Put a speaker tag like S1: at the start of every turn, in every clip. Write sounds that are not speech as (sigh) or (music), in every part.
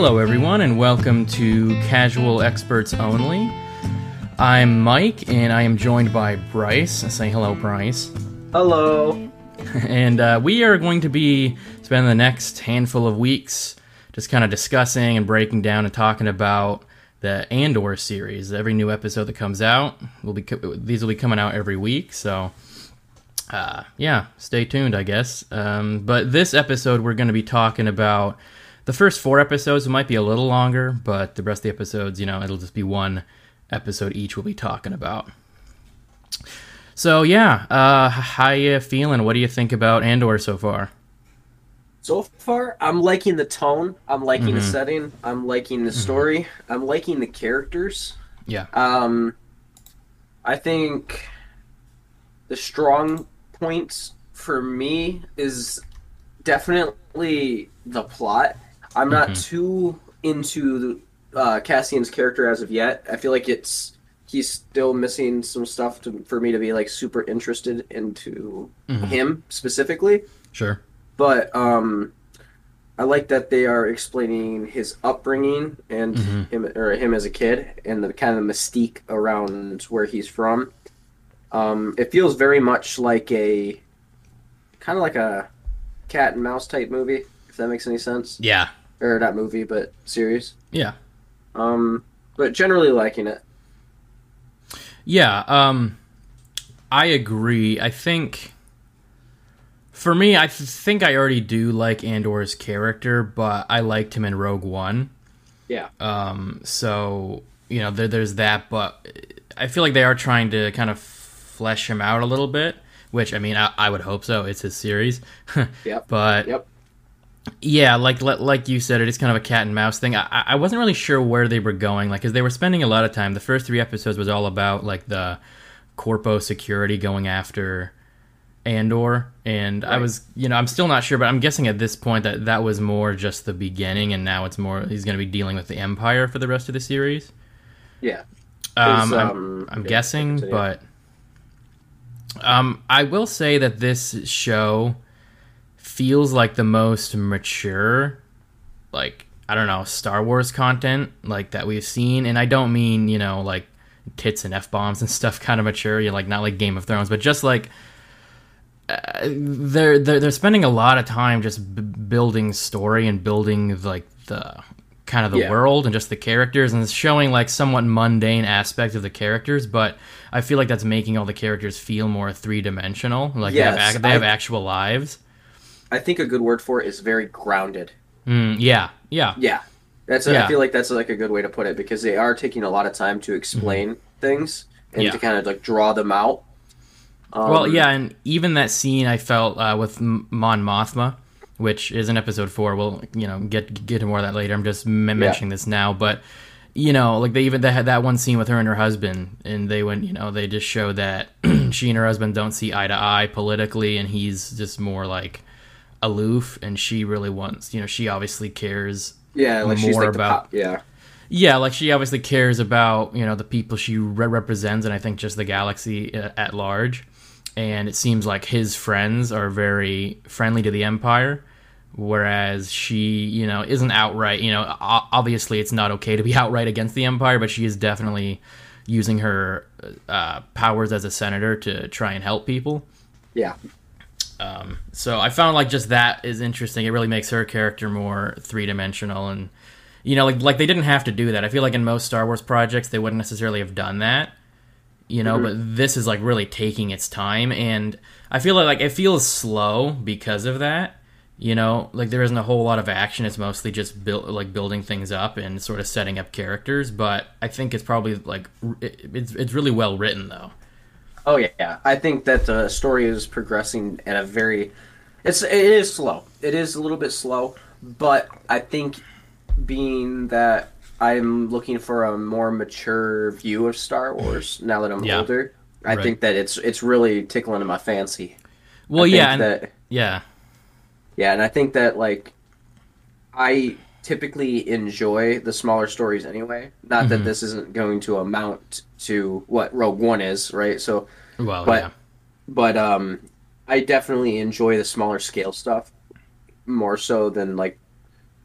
S1: Hello, everyone, and welcome to Casual Experts Only. I'm Mike, and I am joined by Bryce. Say hello, Bryce.
S2: Hello. (laughs)
S1: and uh, we are going to be spending the next handful of weeks just kind of discussing and breaking down and talking about the Andor series. Every new episode that comes out will be these will be coming out every week. So, uh, yeah, stay tuned, I guess. Um, but this episode, we're going to be talking about the first four episodes. Might be a little longer, but the rest of the episodes, you know, it'll just be one episode each. We'll be talking about. So yeah, uh, how you feeling? What do you think about Andor so far?
S2: So far, I'm liking the tone. I'm liking mm-hmm. the setting. I'm liking the mm-hmm. story. Mm-hmm. I'm liking the characters.
S1: Yeah.
S2: Um, I think the strong points for me is definitely the plot. I'm not mm-hmm. too into uh, Cassian's character as of yet. I feel like it's he's still missing some stuff to, for me to be like super interested into mm-hmm. him specifically.
S1: Sure.
S2: But um I like that they are explaining his upbringing and mm-hmm. him or him as a kid and the kind of mystique around where he's from. Um it feels very much like a kind of like a cat and mouse type movie if that makes any sense.
S1: Yeah.
S2: Or not movie but series.
S1: Yeah.
S2: Um but generally liking it.
S1: Yeah, um, I agree. I think for me, I think I already do like Andor's character, but I liked him in Rogue One.
S2: Yeah.
S1: Um. So you know, there, there's that, but I feel like they are trying to kind of flesh him out a little bit. Which I mean, I, I would hope so. It's his series. (laughs)
S2: yep.
S1: But
S2: yep.
S1: Yeah, like like you said, it is kind of a cat and mouse thing. I, I wasn't really sure where they were going, like, because they were spending a lot of time. The first three episodes was all about like the corpo security going after Andor, and right. I was, you know, I'm still not sure, but I'm guessing at this point that that was more just the beginning, and now it's more he's going to be dealing with the Empire for the rest of the series.
S2: Yeah,
S1: um, I'm, um, I'm guessing, but um, I will say that this show feels like the most mature, like I don't know, Star Wars content like that we've seen, and I don't mean you know like tits and f bombs and (laughs) stuff kind of mature. You know, like not like Game of Thrones, but just like uh, they're, they're they're spending a lot of time just b- building story and building like the kind of the yeah. world and just the characters and showing like somewhat mundane aspects of the characters but i feel like that's making all the characters feel more three-dimensional like yes, they, have, they have actual lives
S2: I think a good word for it is very grounded.
S1: Mm, yeah, yeah,
S2: yeah. That's a, yeah. I feel like that's like a good way to put it because they are taking a lot of time to explain mm-hmm. things and yeah. to kind of like draw them out.
S1: Um, well, yeah, and even that scene I felt uh, with Mon Mothma, which is in episode four. We'll you know get get to more of that later. I'm just m- mentioning yeah. this now, but you know, like they even they had that one scene with her and her husband, and they went, you know, they just show that (clears throat) she and her husband don't see eye to eye politically, and he's just more like aloof and she really wants you know she obviously cares
S2: yeah like more like about pop, yeah.
S1: Yeah like she obviously cares about you know the people she re- represents and i think just the galaxy uh, at large. And it seems like his friends are very friendly to the empire whereas she you know isn't outright you know obviously it's not okay to be (laughs) outright against the empire but she is definitely using her uh, powers as a senator to try and help people.
S2: Yeah
S1: um, so I found like just that is interesting. It really makes her character more three dimensional, and you know, like like they didn't have to do that. I feel like in most Star Wars projects they wouldn't necessarily have done that, you know. Mm-hmm. But this is like really taking its time, and I feel like like it feels slow because of that. You know, like there isn't a whole lot of action. It's mostly just build like building things up and sort of setting up characters. But I think it's probably like it, it's it's really well written though.
S2: Oh yeah, yeah. I think that the story is progressing at a very it's it is slow. It is a little bit slow, but I think being that I'm looking for a more mature view of Star Wars (clears throat) now that I'm yeah. older, I right. think that it's it's really tickling to my fancy.
S1: Well, yeah, that, yeah,
S2: yeah, and I think that like I typically enjoy the smaller stories anyway. Not mm-hmm. that this isn't going to amount to what Rogue One is, right? So,
S1: well, but, yeah.
S2: But um, I definitely enjoy the smaller scale stuff more so than like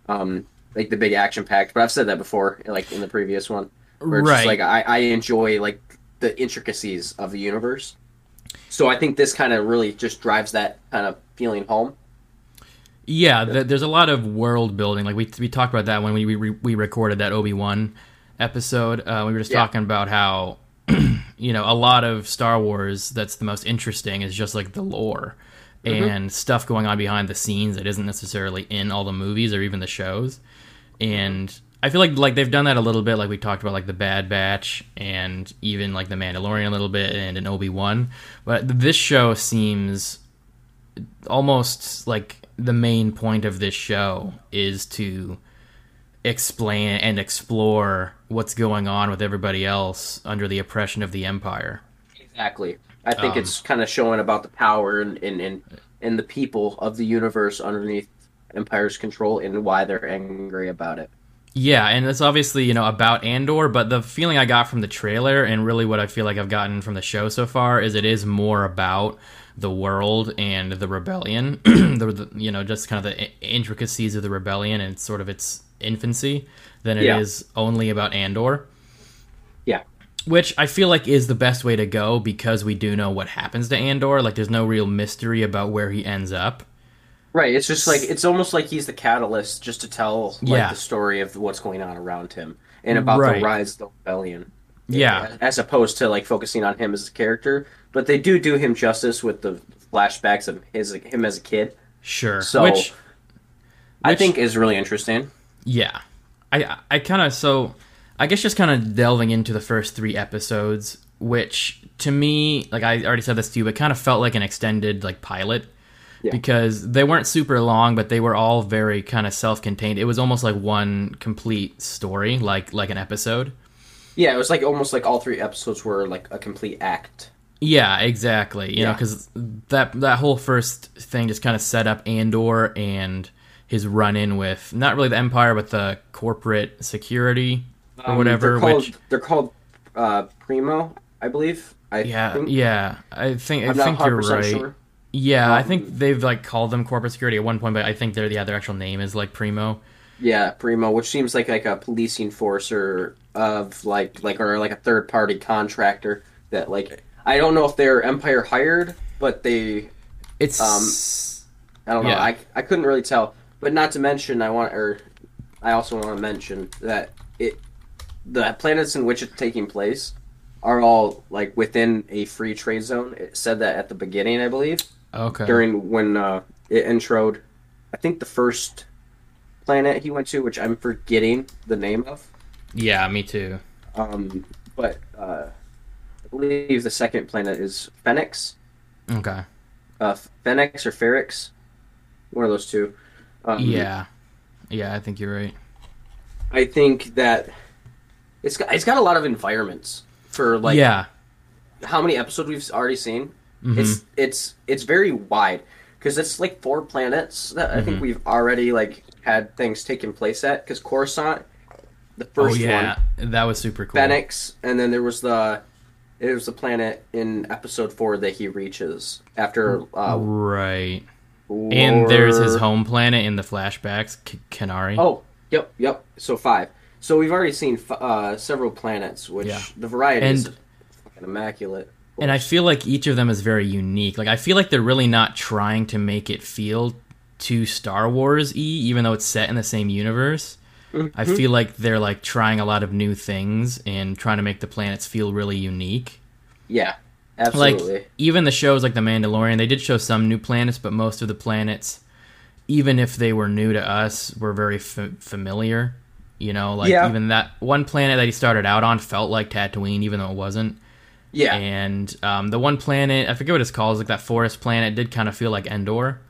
S2: um like the big action packed. But I've said that before, like in the previous one, where it's
S1: Right.
S2: just like I, I enjoy like the intricacies of the universe. So I think this kind of really just drives that kind of feeling home.
S1: Yeah, th- there's a lot of world building. Like we we talked about that when we we, we recorded that Obi Wan episode. Uh, we were just
S2: Yeah.
S1: talking about how (clears throat) you know a lot of Star Wars that's the most interesting is just like the lore
S2: Mm-hmm.
S1: and stuff going on behind the scenes that isn't necessarily in all the movies or even the shows. And I feel like like they've done that a little bit, like we talked about, like the Bad Batch and even like the Mandalorian a little bit and an Obi Wan. But this show seems almost like the main point of this show is to explain and explore what's going on with everybody else under the oppression of the empire.
S2: Exactly. I think
S1: Um,
S2: it's kind of showing about the power and, and, and, and the people of the universe underneath Empire's control and why they're angry about it.
S1: Yeah, and it's obviously, you know, about Andor, but the feeling I got from the trailer and really what I feel like I've gotten from the show so far is it is more about the world and the rebellion, (clears throat) the, the you know, just kind of the intricacies of the rebellion and sort of its infancy than it is
S2: Yeah.
S1: only about Andor.
S2: Yeah.
S1: Which I feel like is the best way to go because we do know what happens to Andor. Like, there's no real mystery about where he ends up.
S2: Right. It's just like it's almost like he's the catalyst just to tell like
S1: Yeah.
S2: the story of what's going on around him and about
S1: Right.
S2: the rise of the rebellion.
S1: Yeah.
S2: As opposed to like focusing on him as a character, but they do do him justice with the flashbacks of his him as a kid.
S1: Sure.
S2: So
S1: which
S2: I think is really interesting.
S1: Yeah, I I kind of so I guess just kind of delving into the first three episodes, which to me, like I already said this to you, but kind of felt like an extended like pilot
S2: Yeah.
S1: because they weren't super long, but they were all very kind of self-contained. It was almost like one complete story, like like an episode.
S2: Yeah, it was like almost like all three episodes were like a complete act.
S1: Yeah, exactly. You know, because that that whole first thing just kind of set up Andor and his run-in with not really the Empire, but the corporate security or
S2: Um,
S1: whatever.
S2: They're called,
S1: which
S2: they're called uh, Pre-Mor, I believe. I
S1: Yeah,
S2: think.
S1: yeah. I think I
S2: I'm not
S1: think you're
S2: 100%
S1: right.
S2: sure.
S1: Yeah, I
S2: Um,
S1: think they've like called them corporate security at one point, but I think their yeah their actual name is like Pre-Mor.
S2: Yeah, Pre-Mor, which seems like like a policing force or of like like or like a third party contractor that like I don't know if they're Empire hired, but they
S1: It's
S2: Um, I don't know.
S1: Yeah.
S2: I, I couldn't really tell. But not to mention, I want or I also want to mention that it the planets in which it's taking place are all like within a free trade zone. It said that at the beginning, I believe,
S1: okay.
S2: during when uh, it introed. I think the first planet he went to, which I'm forgetting the name of.
S1: yeah, me too.
S2: Um, but uh, believe the second planet is Phoenix.
S1: Okay.
S2: Uh, Phoenix or Ferrix, one of those two. Um,
S1: Yeah, yeah, I think you're right.
S2: I think that it's got, it's got a lot of environments for like
S1: yeah,
S2: how many episodes we've already seen.
S1: Mhm.
S2: It's it's it's very wide because it's like four planets that I
S1: Mm-hmm.
S2: think we've already like had things taking place at. Because Coruscant, the
S1: oh
S2: first
S1: yeah,
S2: one,
S1: that was super cool.
S2: Phoenix, and then there was the it was the planet in episode four that he reaches after. Uh,
S1: right. And there's his home planet in the flashbacks, K- Kenari.
S2: Oh, yep, yep. So five. So we've already seen f- uh, several planets, which
S1: Yeah.
S2: the variety is fucking immaculate.
S1: And I feel like each of them is very unique. Like I feel like they're really not trying to make it feel too Star Wars y, even though it's set in the same universe. I feel like they're like trying a lot of new things and trying to make the planets feel really unique.
S2: Yeah, absolutely.
S1: Like even the shows like The Mandalorian, they did show some new planets, but most of the planets, even if they were new to us, were very f- familiar. You know, like
S2: Yeah.
S1: even that one planet that he started out on felt like Tatooine, even though it wasn't.
S2: yeah,
S1: And um, the one planet, I forget what it's called, like that forest planet, did kind of feel like Endor.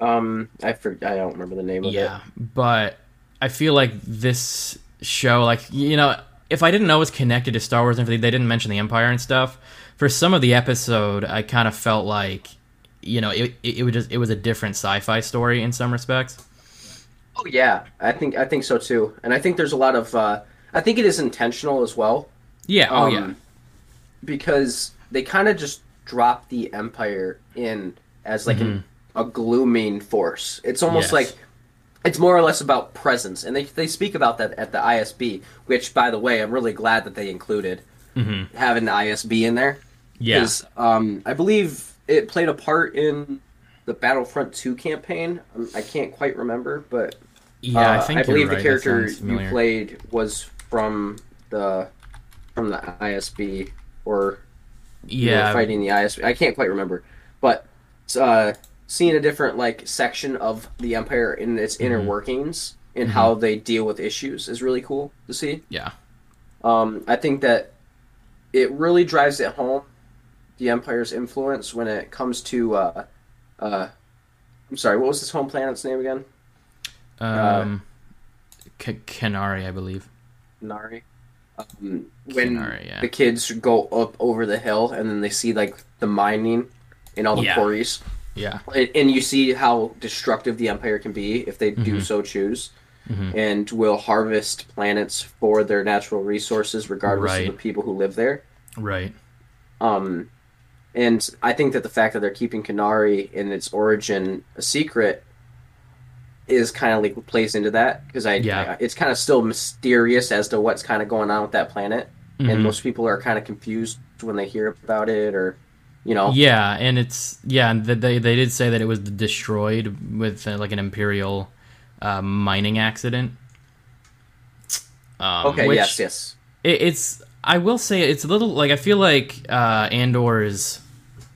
S2: um, I for, I don't remember the name of
S1: Yeah,
S2: it.
S1: Yeah, but I feel like this show, like you know, if I didn't know it was connected to Star Wars and everything, they didn't mention the Empire and stuff. For some of the episode, I kind of felt like, you know, it, it, it was just it was a different sci-fi story in some respects.
S2: Oh yeah, I think I think so too, and I think there's a lot of. Uh, I think it is intentional as well.
S1: Yeah. Oh
S2: um,
S1: yeah.
S2: because they kind of just drop the Empire in as like an, a glooming force. It's almost
S1: Mm-hmm. Yes.
S2: like it's more or less about presence, and they they speak about that at the ISB, which by the way, I'm really glad that they included
S1: Mm-hmm.
S2: having the ISB in there.
S1: Yeah.
S2: 'Cause, um, I believe it played a part in the Battlefront 2 campaign. Um, I can't quite remember, but
S1: Yeah, I
S2: uh,
S1: think
S2: I believe
S1: right.
S2: the character you played was from the from the ISB or you were
S1: Yeah,
S2: fighting the ISB. I can't quite remember, but uh, seeing a different like section of the Empire in its inner
S1: Mhm.
S2: workings and how they deal with issues is really cool to see.
S1: yeah,
S2: Um, I think that it really drives it home the Empire's influence when it comes to. Uh, uh, I'm sorry, what was this home planet's name again?
S1: um, K- Kenari, I believe.
S2: Nari. Um, when
S1: yeah.
S2: the kids go up over the hill and then they see like the mining in all the
S1: Yeah.
S2: quarries,
S1: Yeah,
S2: and, and you see how destructive the Empire can be if they do
S1: Mhm.
S2: so choose.
S1: Mhm.
S2: And will harvest planets for their natural resources, regardless
S1: Right.
S2: of the people who live there.
S1: right.
S2: Um, and I think that the fact that they're keeping Kenari in its origin a secret is kind of like plays into that because I,
S1: Yeah.
S2: I- it's kind of still mysterious as to what's kind of going on with that planet,
S1: Mhm.
S2: and most people are kind of confused when they hear about it, or you know,
S1: Yeah, and it's yeah, and they they did say that it was destroyed with uh, like an imperial uh, mining accident. Um,
S2: okay, yes, yes,
S1: it, it's I will say it's a little like I feel like uh, Andor's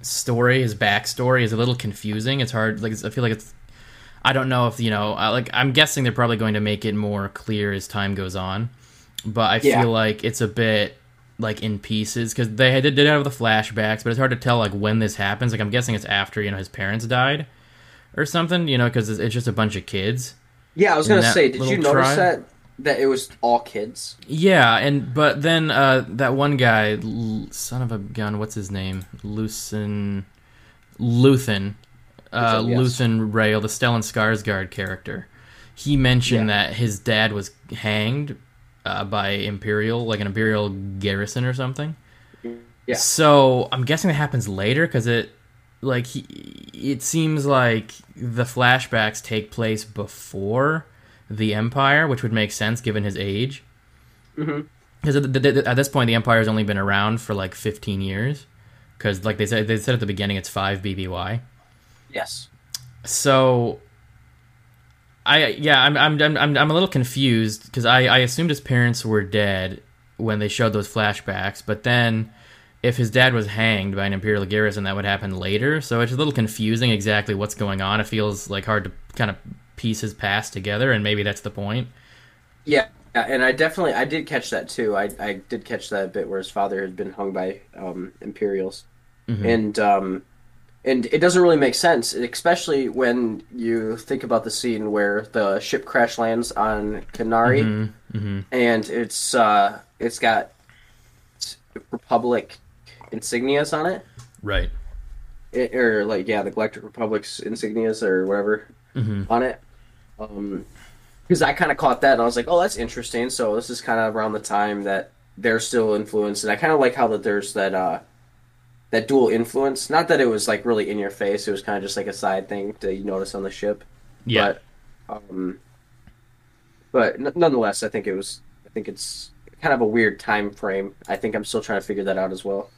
S1: story, his backstory, is a little confusing. It's hard. Like it's, I feel like it's. I don't know if you know. Like I'm guessing they're probably going to make it more clear as time goes on, but I
S2: Yeah.
S1: feel like it's a bit like in pieces because they had- did have the flashbacks, but it's hard to tell like when this happens. Like I'm guessing it's after you know his parents died or something. You know, because it's, it's just a bunch of kids.
S2: yeah. I was gonna say, did you notice
S1: tribe?
S2: that that it was all kids?
S1: Yeah, and but then uh, that one guy, L- son of a gun, what's his name? Lucen, Luthen, uh,
S2: yes.
S1: Luthen Rael, the Stellan Skarsgård character. He mentioned
S2: Yeah.
S1: that his dad was hanged uh, by Imperial, like an Imperial garrison or something.
S2: Yeah.
S1: So I'm guessing that happens later because it, like, he, it seems like the flashbacks take place before the Empire, which would make sense given his age. Because at, the- at this point, the Empire has only been around for like 15 years. Because, like they said, they said at the beginning, it's five BBY.
S2: Yes.
S1: So, I yeah, I'm I'm I'm I'm, I'm a little confused because I I assumed his parents were dead when they showed those flashbacks, but then if his dad was hanged by an Imperial garrison, that would happen later. So it's a little confusing exactly what's going on. It feels like hard to kind of piece his past together, and maybe that's the point.
S2: Yeah, and I definitely I did catch that too. I I did catch that bit where his father had been hung by um, Imperials,
S1: Mhm.
S2: and um, and it doesn't really make sense, especially when you think about the scene where the ship crash lands on Kenari,
S1: Mhm, mhm.
S2: and it's uh it's got Republic insignias on it,
S1: Right.
S2: it, or like yeah, the Galactic Republic's insignias or whatever
S1: hmm
S2: on it. Um, because I kind of caught that and I was like, oh, that's interesting. So this is kind of around the time that they're still influenced, and I kind of like how that there's that uh that dual influence. Not that it was like really in your face; it was kind of just like a side thing that you notice on the ship.
S1: Yeah.
S2: But, um, but n- nonetheless, I think it was. I think it's kind of a weird time frame. I think I'm still trying to figure that out as well.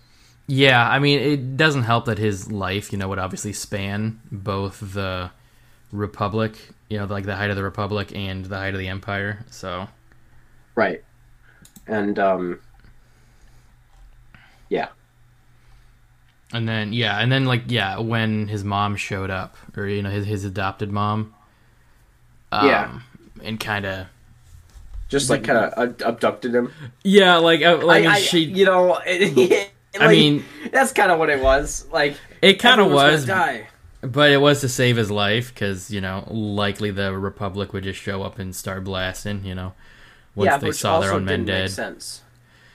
S1: Yeah, I mean, it doesn't help that his life, you know, would obviously span both the Republic, you know, like the height of the Republic and the height of the Empire. So,
S2: Right. And um, yeah.
S1: And then yeah, and then like yeah, when his mom showed up, or you know, his his adopted mom, um,
S2: Yeah.
S1: and kind of
S2: Just like kind of abducted him.
S1: yeah, like uh, like
S2: I, I-
S1: she,
S2: you know, (laughs) it,
S1: I
S2: like,
S1: mean,
S2: that's kind of what it was. Like
S1: it kind of was,
S2: die.
S1: but it was to save his life because you know, likely the Republic would just show up and start blasting, you know, once
S2: yeah,
S1: they saw their own men dead.
S2: Sense.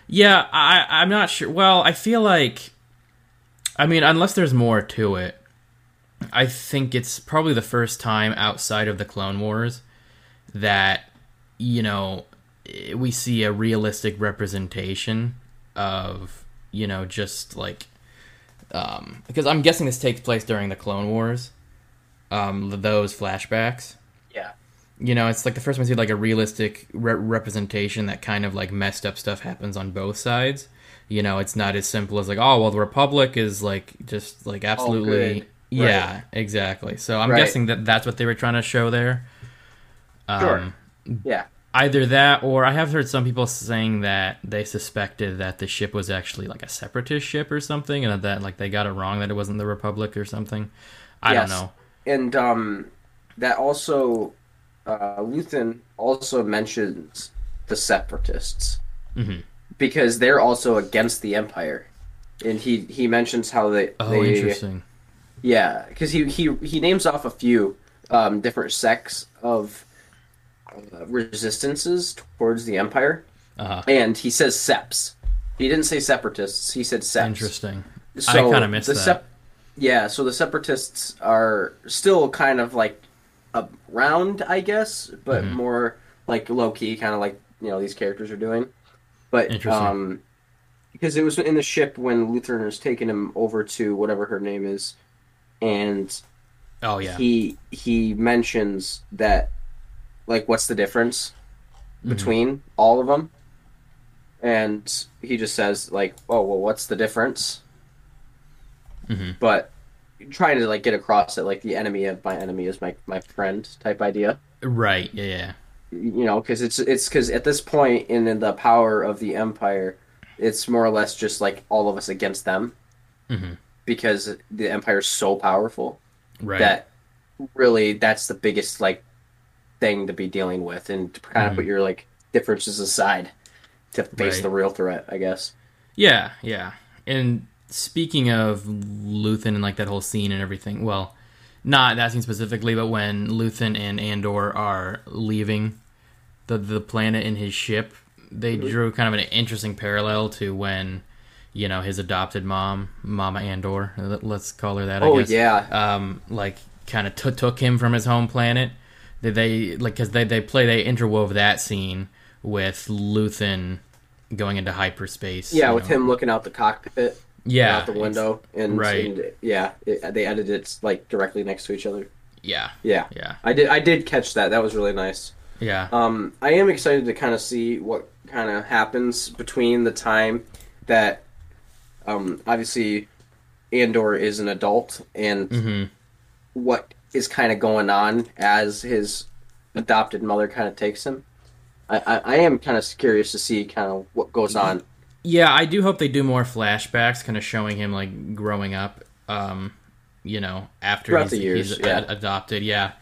S1: Yeah, I I'm not sure. Well, I feel like I mean, unless there's more to it, I think it's probably the first time outside of the Clone Wars that you know eh, we see a realistic representation of you know just like um because I'm guessing this takes place during the Clone Wars um those flashbacks
S2: Yeah.
S1: you know, it's like the first one see like a realistic re- representation that kind of like messed up stuff happens on both sides. You know, it's not as simple as like, oh, well, the Republic is like just like absolutely, yeah, right. exactly. So I'm right. guessing that that's what they were trying to show there.
S2: Sure. Um, yeah.
S1: Either that, or I have heard some people saying that they suspected that the ship was actually like a separatist ship or something, and that like they got it wrong that it wasn't the Republic or something. I yes. don't know.
S2: And um, that also, uh, Luthen also mentions the separatists mm-hmm. Because they're also against the Empire, and he he mentions how they.
S1: Oh,
S2: they,
S1: interesting.
S2: Yeah, because he he he names off a few um, different sects of uh, resistances towards the empire, uh-huh. and he says seps. He didn't say separatists. He said seps.
S1: Interesting. So I kind of missed that. Sep-
S2: yeah, so the separatists are still kind of like around, I guess, but mm-hmm. more like low key, kind of like you know these characters are doing. But um, because it was in the ship when Luthen was taking him over to whatever her name is, and
S1: oh yeah,
S2: he he mentions that like what's the difference mm-hmm. between all of them and he just says like oh well what's the difference? Mm-hmm. but trying to like get across it like the enemy of my enemy is my my friend type idea.
S1: Right yeah yeah
S2: you know because it's it's because at this point in, in the power of the empire it's more or less just like all of us against them mm-hmm. because the empire is so powerful right that really that's the biggest like thing to be dealing with and to kind of mm. put your like differences aside to face right. the real threat, I guess.
S1: Yeah, yeah. And speaking of Luthen and like that whole scene and everything, well, not that scene specifically, but when Luthen and Andor are leaving the the planet in his ship, they drew kind of an interesting parallel to when you know his adopted mom, Mama Andor, let's call her that.
S2: Oh
S1: I guess,
S2: yeah.
S1: Um, like kind of t- took him from his home planet they, they like because they they play they interwove that scene with Luthen going into hyperspace.
S2: Yeah, with know. him looking out the cockpit.
S1: Yeah,
S2: out the window, and,
S1: right.
S2: And, yeah, it, they edited it like directly next to each other.
S1: Yeah,
S2: yeah,
S1: yeah.
S2: I did I did catch that. That was really nice.
S1: Yeah.
S2: Um, I am excited to kind of see what kind of happens between the time that, um, obviously, Andor is an adult and mm-hmm. what is kind of going on as his adopted mother kind of takes him. I, I, I am kind of curious to see kind of what goes on.
S1: Yeah, I do hope they do more flashbacks, kind of showing him like growing up. Um, you know, after
S2: Throughout he's, years,
S1: he's
S2: yeah.
S1: adopted. Yeah,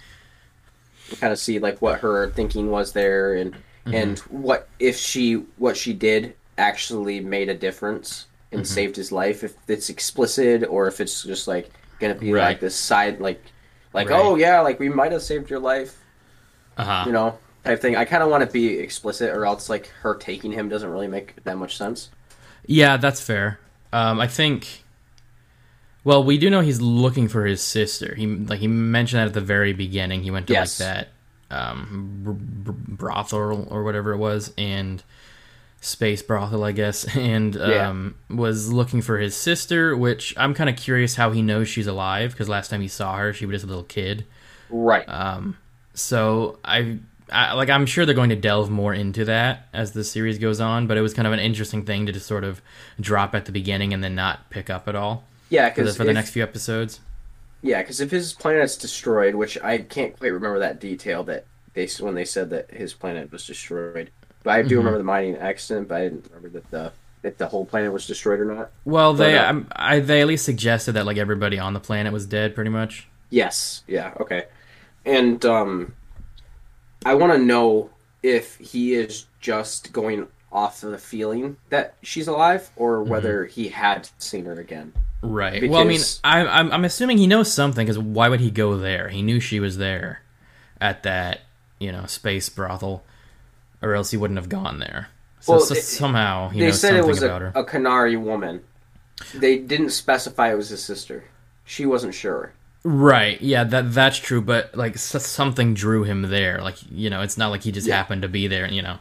S2: kind of see like what her thinking was there, and mm-hmm. and what if she what she did actually made a difference and mm-hmm. saved his life. If it's explicit or if it's just like gonna be right. like this side like like right. oh yeah like we might have saved your life uh-huh. you know type thing i kind of want to be explicit or else like her taking him doesn't really make that much sense
S1: yeah that's fair um, i think well we do know he's looking for his sister he like he mentioned that at the very beginning he went to yes. like that um, br- br- brothel or whatever it was and space brothel, I guess, (laughs) and um, yeah. was looking for his sister. Which I'm kind of curious how he knows she's alive because last time he saw her, she was just a little kid.
S2: Right.
S1: Um. So I, I, like I'm sure they're going to delve more into that as the series goes on. But it was kind of an interesting thing to just sort of drop at the beginning and then not pick up at all.
S2: Yeah, because
S1: for, the, for the next few episodes.
S2: Yeah, because if his planet's destroyed, which I can't quite remember that detail that they when they said that his planet was destroyed. But I do mm-hmm. remember the mining accident, but I didn't remember that the if the whole planet was destroyed or not.
S1: Well, they but, uh, I, they at least suggested that like everybody on the planet was dead, pretty much.
S2: Yes. Yeah. Okay. And um, I want to know if he is just going off of the feeling that she's alive, or mm-hmm. whether mm-hmm. he had seen her again.
S1: Right. Because... Well, I mean, I, I'm I'm assuming he knows something because why would he go there? He knew she was there at that you know space brothel or else he wouldn't have gone there. So, well, so it, somehow he they said it was
S2: a, a Kenari woman. They didn't specify it was his sister. She wasn't sure.
S1: Right. Yeah, that that's true. But like something drew him there. Like you know, it's not like he just yeah. happened to be there. You know.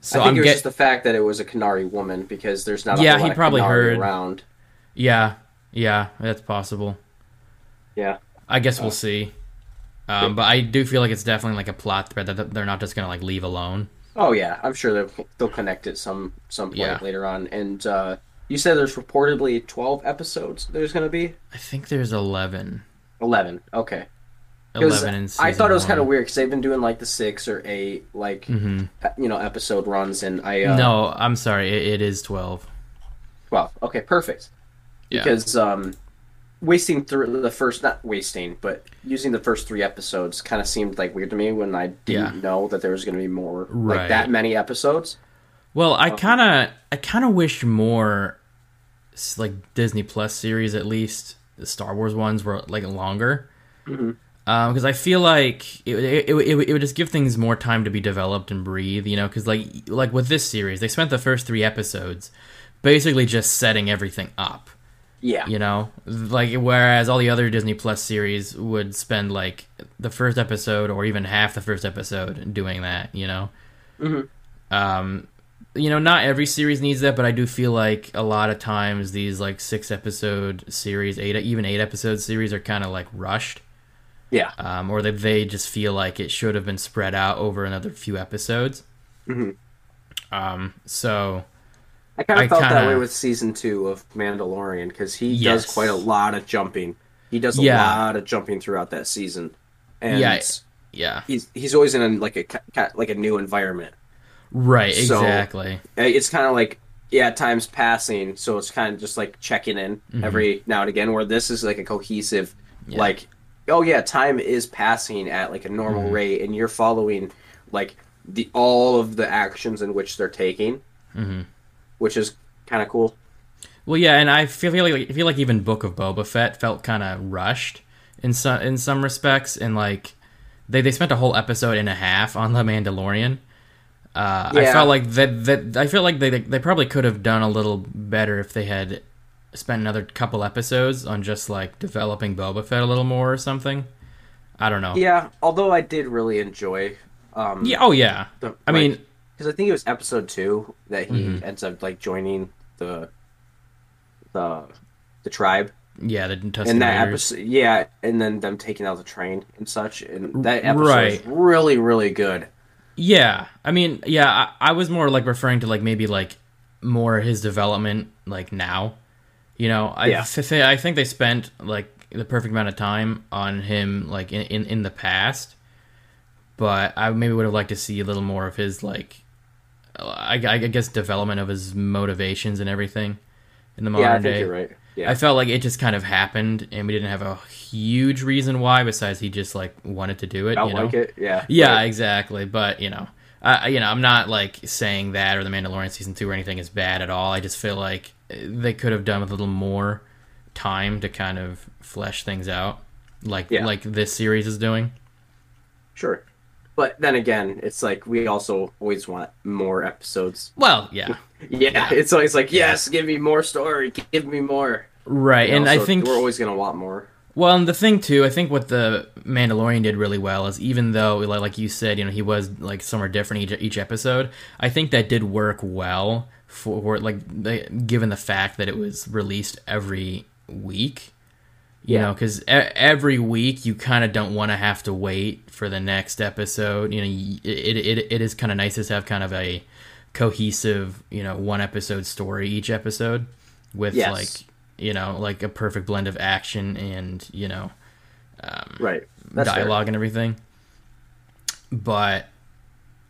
S2: So I think I'm it was get- just the fact that it was a Kenari woman because there's not. yeah, he probably heard around.
S1: Yeah. Yeah, that's possible.
S2: Yeah.
S1: I guess uh, we'll see. Um, but I do feel like it's definitely like a plot thread that they're not just gonna like leave alone.
S2: Oh yeah, I'm sure they'll they'll connect it some some point yeah. later on. And uh, you said there's reportedly 12 episodes. There's gonna be.
S1: I think there's 11.
S2: 11. Okay. 11 in I thought it was kind of weird because they've been doing like the six or eight like mm-hmm. you know episode runs, and I uh,
S1: no, I'm sorry, it, it is 12.
S2: 12. Okay, perfect. Yeah. Because um, wasting through the first not wasting but using the first three episodes kind of seemed like weird to me when i didn't yeah. know that there was going to be more right. like that many episodes
S1: well i kind of i kind of wish more like disney plus series at least the star wars ones were like longer because mm-hmm. um, i feel like it, it, it, it would just give things more time to be developed and breathe you know because like like with this series they spent the first three episodes basically just setting everything up
S2: yeah.
S1: You know, like whereas all the other Disney Plus series would spend like the first episode or even half the first episode doing that, you know.
S2: hmm
S1: Um you know, not every series needs that, but I do feel like a lot of times these like 6 episode series, 8 even 8 episode series are kind of like rushed.
S2: Yeah.
S1: Um or that they just feel like it should have been spread out over another few episodes.
S2: hmm
S1: Um so
S2: I kind of felt kinda... that way with season two of Mandalorian because he yes. does quite a lot of jumping. He does a yeah. lot of jumping throughout that season, and
S1: yeah, yeah,
S2: he's he's always in a, like a like a new environment.
S1: Right, so exactly.
S2: It's kind of like yeah, time's passing, so it's kind of just like checking in mm-hmm. every now and again. Where this is like a cohesive, yeah. like oh yeah, time is passing at like a normal mm-hmm. rate, and you're following like the all of the actions in which they're taking.
S1: Mm-hmm
S2: which is kind of cool.
S1: Well, yeah, and I feel like I feel like even Book of Boba Fett felt kind of rushed in some in some respects, and like they they spent a whole episode and a half on the Mandalorian. Uh, yeah. I felt like that that I feel like they they probably could have done a little better if they had spent another couple episodes on just like developing Boba Fett a little more or something. I don't know.
S2: Yeah, although I did really enjoy. Um,
S1: yeah. Oh yeah. The, I like, mean,
S2: because I think it was episode two that he mm-hmm. ends up like joining the the the tribe.
S1: Yeah, the
S2: Tusken and that Raiders. episode, yeah, and then them taking out the train and such, and that episode right. really, really good.
S1: Yeah, I mean, yeah, I, I, was more like referring to like maybe like more his development like now. You know, I yeah. th- I think they spent like the perfect amount of time on him like in, in, in the past, but I maybe would have liked to see a little more of his like I, I guess development of his motivations and everything in the modern yeah, I think day.
S2: You're right. Yeah.
S1: I felt like it just kind of happened, and we didn't have a huge reason why, besides he just like wanted to do it.
S2: I
S1: you know?
S2: like it. Yeah.
S1: Yeah, right. exactly. But you know, I you know I'm not like saying that or the Mandalorian season two or anything is bad at all. I just feel like they could have done with a little more time to kind of flesh things out, like yeah. like this series is doing.
S2: Sure. But then again, it's like we also always want more episodes.
S1: Well, yeah. (laughs)
S2: yeah, yeah, it's always like, yes, give me more story, give me more.
S1: Right, you know, and so I think
S2: we're always gonna want more.
S1: Well, and the thing too, I think what the Mandalorian did really well is even though, like you said, you know, he was like somewhere different each each episode. I think that did work well for like given the fact that it was released every week you yeah. know because every week you kind of don't want to have to wait for the next episode you know it, it, it is kind of nice to have kind of a cohesive you know one episode story each episode with yes. like you know like a perfect blend of action and you know um,
S2: right
S1: That's dialogue fair. and everything but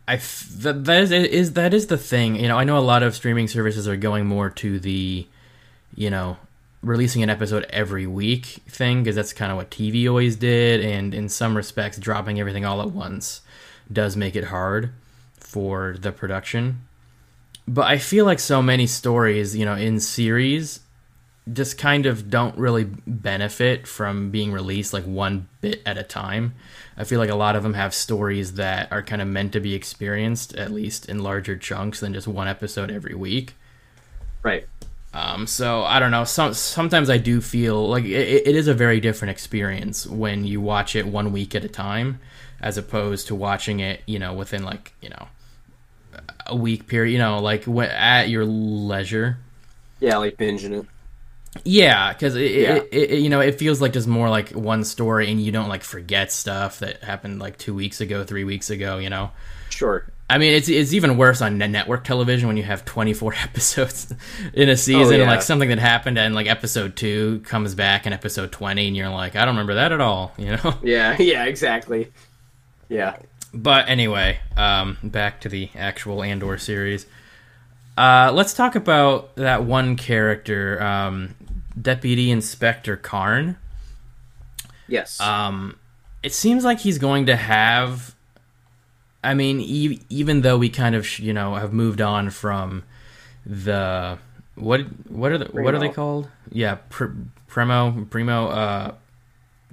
S1: I that, that is, is that is the thing you know I know a lot of streaming services are going more to the you know releasing an episode every week thing because that's kind of what TV always did, and in some respects, dropping everything all at once does make it hard for the production. But I feel like so many stories, you know, in series just kind of don't really benefit from being released like one bit at a time. I feel like a lot of them have stories that are kind of meant to be experienced, at least in larger chunks than just one episode every week.
S2: Right.
S1: Um, so I don't know. Some sometimes I do feel like it, it is a very different experience when you watch it one week at a time, as opposed to watching it, you know, within like you know a week period. You know, like at your leisure.
S2: Yeah, like binging it.
S1: Yeah, because it, yeah. It, it, you know it feels like just more like one story, and you don't like forget stuff that happened like two weeks ago, three weeks ago. You know.
S2: Sure.
S1: I mean, it's it's even worse on network television when you have 24 (laughs) episodes in a season, oh, yeah. like something that happened and like episode two comes back in episode 20, and you're like, I don't remember that at all, (laughs) you know?
S2: Yeah, (laughs) yeah, exactly. Yeah.
S1: But anyway, um, back to the actual Andor series. Uh, let's talk about that one character, um, Deputy Inspector Karn.
S2: Yes.
S1: Um, it seems like he's going to have I mean, e- even though we kind of you know have moved on from the what what are the Pre-Mor. what are they called? Yeah, pr- Pre-Mor Pre-Mor uh,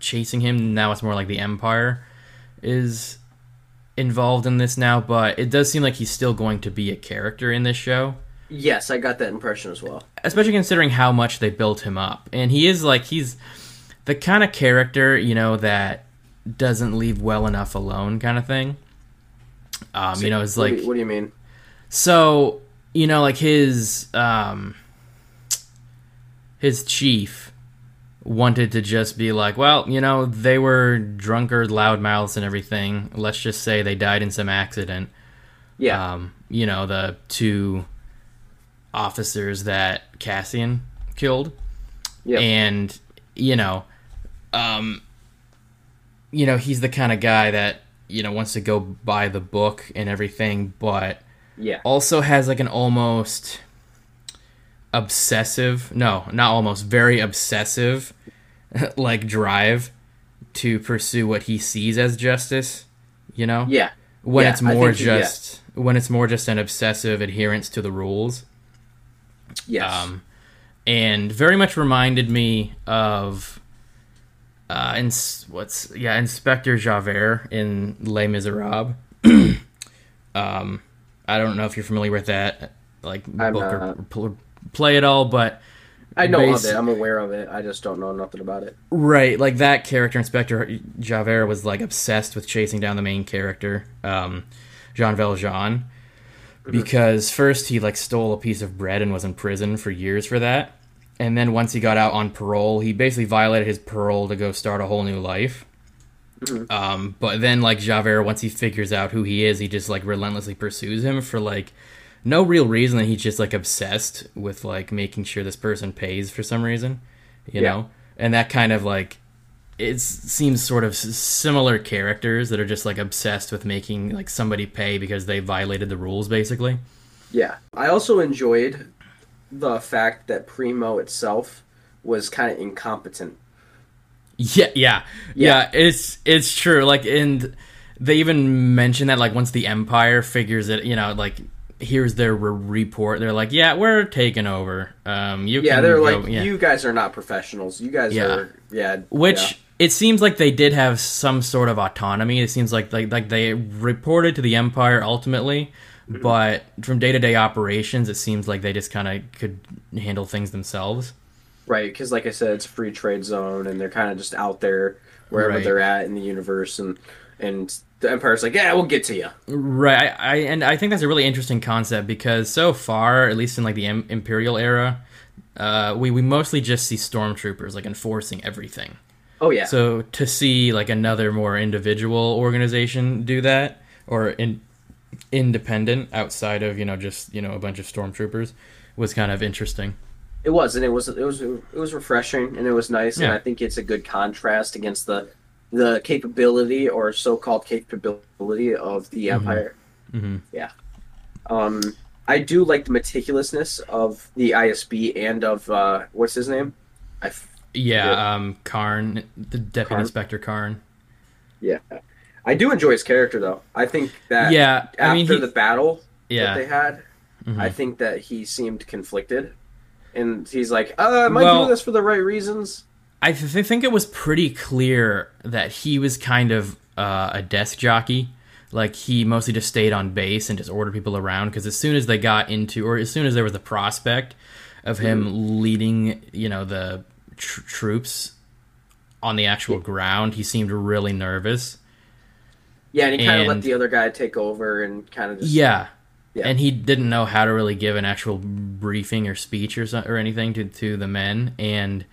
S1: chasing him. Now it's more like the Empire is involved in this now, but it does seem like he's still going to be a character in this show.
S2: Yes, I got that impression as well.
S1: Especially considering how much they built him up, and he is like he's the kind of character you know that doesn't leave well enough alone, kind of thing. Um, you know, it's like
S2: what do you, what do you mean?
S1: So you know, like his um, his chief wanted to just be like, well, you know, they were drunkard, loudmouths, and everything. Let's just say they died in some accident.
S2: Yeah.
S1: Um, you know, the two officers that Cassian killed.
S2: Yeah.
S1: And you know, um, you know, he's the kind of guy that you know wants to go by the book and everything, but
S2: yeah,
S1: also has like an almost obsessive no not almost very obsessive (laughs) like drive to pursue what he sees as justice you know
S2: yeah
S1: when
S2: yeah,
S1: it's more just yeah. when it's more just an obsessive adherence to the rules
S2: yes
S1: um and very much reminded me of uh, ins- what's yeah, Inspector Javert in Les Miserables. (clears throat) um, I don't know if you're familiar with that, like I'm book or, or play at all, but
S2: I know base- of it. I'm aware of it. I just don't know nothing about it.
S1: Right, like that character, Inspector Javert, was like obsessed with chasing down the main character, um, Jean Valjean, mm-hmm. because first he like stole a piece of bread and was in prison for years for that and then once he got out on parole, he basically violated his parole to go start a whole new life. Mm-hmm. Um, but then, like Javert, once he figures out who he is, he just like relentlessly pursues him for like no real reason. That he's just like obsessed with like making sure this person pays for some reason, you yeah. know. And that kind of like it seems sort of similar characters that are just like obsessed with making like somebody pay because they violated the rules, basically.
S2: Yeah, I also enjoyed the fact that Pre-Mor itself was kind of incompetent.
S1: Yeah, yeah, yeah, yeah. It's it's true. Like, and they even mention that like once the Empire figures it, you know, like here's their re- report. They're like, yeah, we're taking over. Um, you
S2: yeah, they're go, like, yeah. you guys are not professionals. You guys yeah. are yeah.
S1: Which. It seems like they did have some sort of autonomy. It seems like like like they reported to the Empire ultimately Mm-hmm. But from day to day operations, it seems like they just kind of could handle things themselves.
S2: Right, because like I said, it's a free trade zone, and they're kind of just out there wherever right. they're at in the universe, and and the Empire's like, yeah, we'll get to you.
S1: Right, I, I and I think that's a really interesting concept because so far, at least in like the Imperial era, uh, we we mostly just see stormtroopers like enforcing everything.
S2: Oh yeah.
S1: So to see like another more individual organization do that, or in independent outside of you know just you know a bunch of stormtroopers was kind of interesting.
S2: It was, and it was it was it was refreshing, and it was nice, yeah. and I think it's a good contrast against the the capability or so-called capability of the mm-hmm. Empire.
S1: Mm-hmm.
S2: Yeah, um, I do like the meticulousness of the ISB and of uh, what's his name?
S1: I f- yeah, um, Karn, the deputy Karn? inspector Karn.
S2: Yeah, I do enjoy his character though. I think that
S1: yeah,
S2: after
S1: I mean, he,
S2: the battle
S1: yeah.
S2: that they had, mm-hmm. I think that he seemed conflicted, and he's like, uh, "Am I well, doing this for the right reasons?"
S1: I th- think it was pretty clear that he was kind of uh, a desk jockey. Like he mostly just stayed on base and just ordered people around. Because as soon as they got into, or as soon as there was a prospect of him mm-hmm. leading, you know, the tr- troops on the actual ground, he seemed really nervous.
S2: Yeah, and he kind of let the other guy take over and kind of just
S1: yeah, Yeah. And he didn't know how to really give an actual briefing or speech or or anything to to the men. And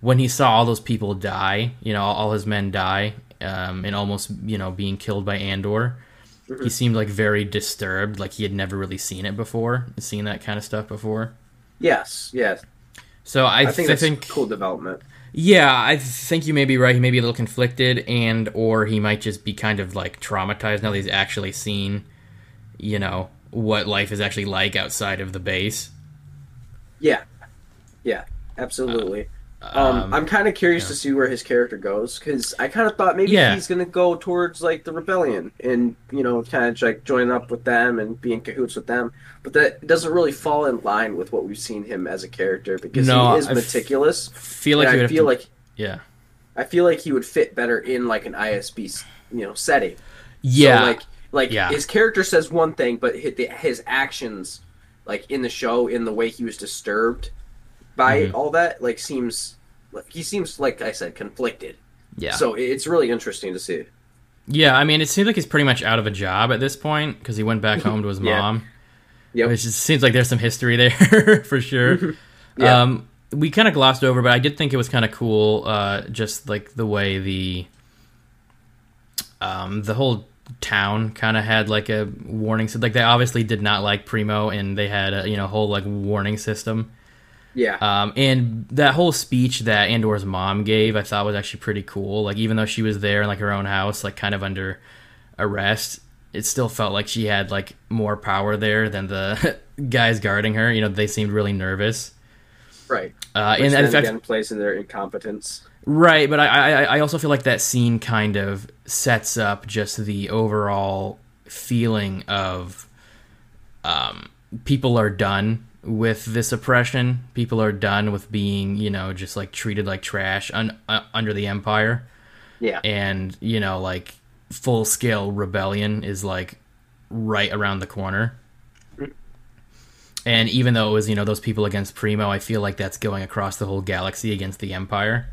S1: when he saw all those people die, you know, all his men die, um, and almost you know being killed by Andor, mm-hmm. he seemed like very disturbed, like he had never really seen it before, seen that kind of stuff before.
S2: Yes, yes.
S1: So I,
S2: I think
S1: th- think
S2: cool development.
S1: Yeah, I think you may be right. He may be a little conflicted, and or he might just be kind of like traumatized now that he's actually seen, you know, what life is actually like outside of the base.
S2: Yeah, yeah, absolutely. Um, um, I'm kind of curious yeah. to see where his character goes because I kind of thought maybe yeah. he's gonna go towards like the rebellion and you know kind of like join up with them and be in cahoots with them, but that doesn't really fall in line with what we've seen him as a character because no, he is meticulous.
S1: I feel like
S2: I feel
S1: to,
S2: like
S1: yeah,
S2: I feel like he would fit better in like an ISB you know setting.
S1: Yeah,
S2: so, like like yeah. his character says one thing, but his actions like in the show in the way he was disturbed by mm-hmm. all that like seems like he seems like I said conflicted.
S1: Yeah.
S2: So it's really interesting to see.
S1: Yeah, I mean, it seems like he's pretty much out of a job at this point because he went back (laughs) home to his yeah. mom. Yeah. Which just seems like there's some history there (laughs) for sure. (laughs) yeah. Um, we kind of glossed over, but I did think it was kind of cool, uh, just like the way the um, the whole town kind of had like a warning. So like they obviously did not like Pre-Mor, and they had a you know whole like warning system.
S2: Yeah.
S1: Um, and that whole speech that Andor's mom gave, I thought was actually pretty cool. Like even though she was there in like her own house, like kind of under arrest, it still felt like she had like more power there than the (laughs) guys guarding her. You know, they seemed really nervous.
S2: Right.
S1: Uh, Which and in fact,
S2: again plays in their incompetence.
S1: Right, but I, I I also feel like that scene kind of sets up just the overall feeling of um, people are done with this oppression. People are done with being, you know, just like treated like trash un- uh, under the empire.
S2: Yeah.
S1: And, you know, like full scale rebellion is like right around the corner. And even though it was, you know, those people against Pre-Mor, I feel like that's going across the whole galaxy against the empire.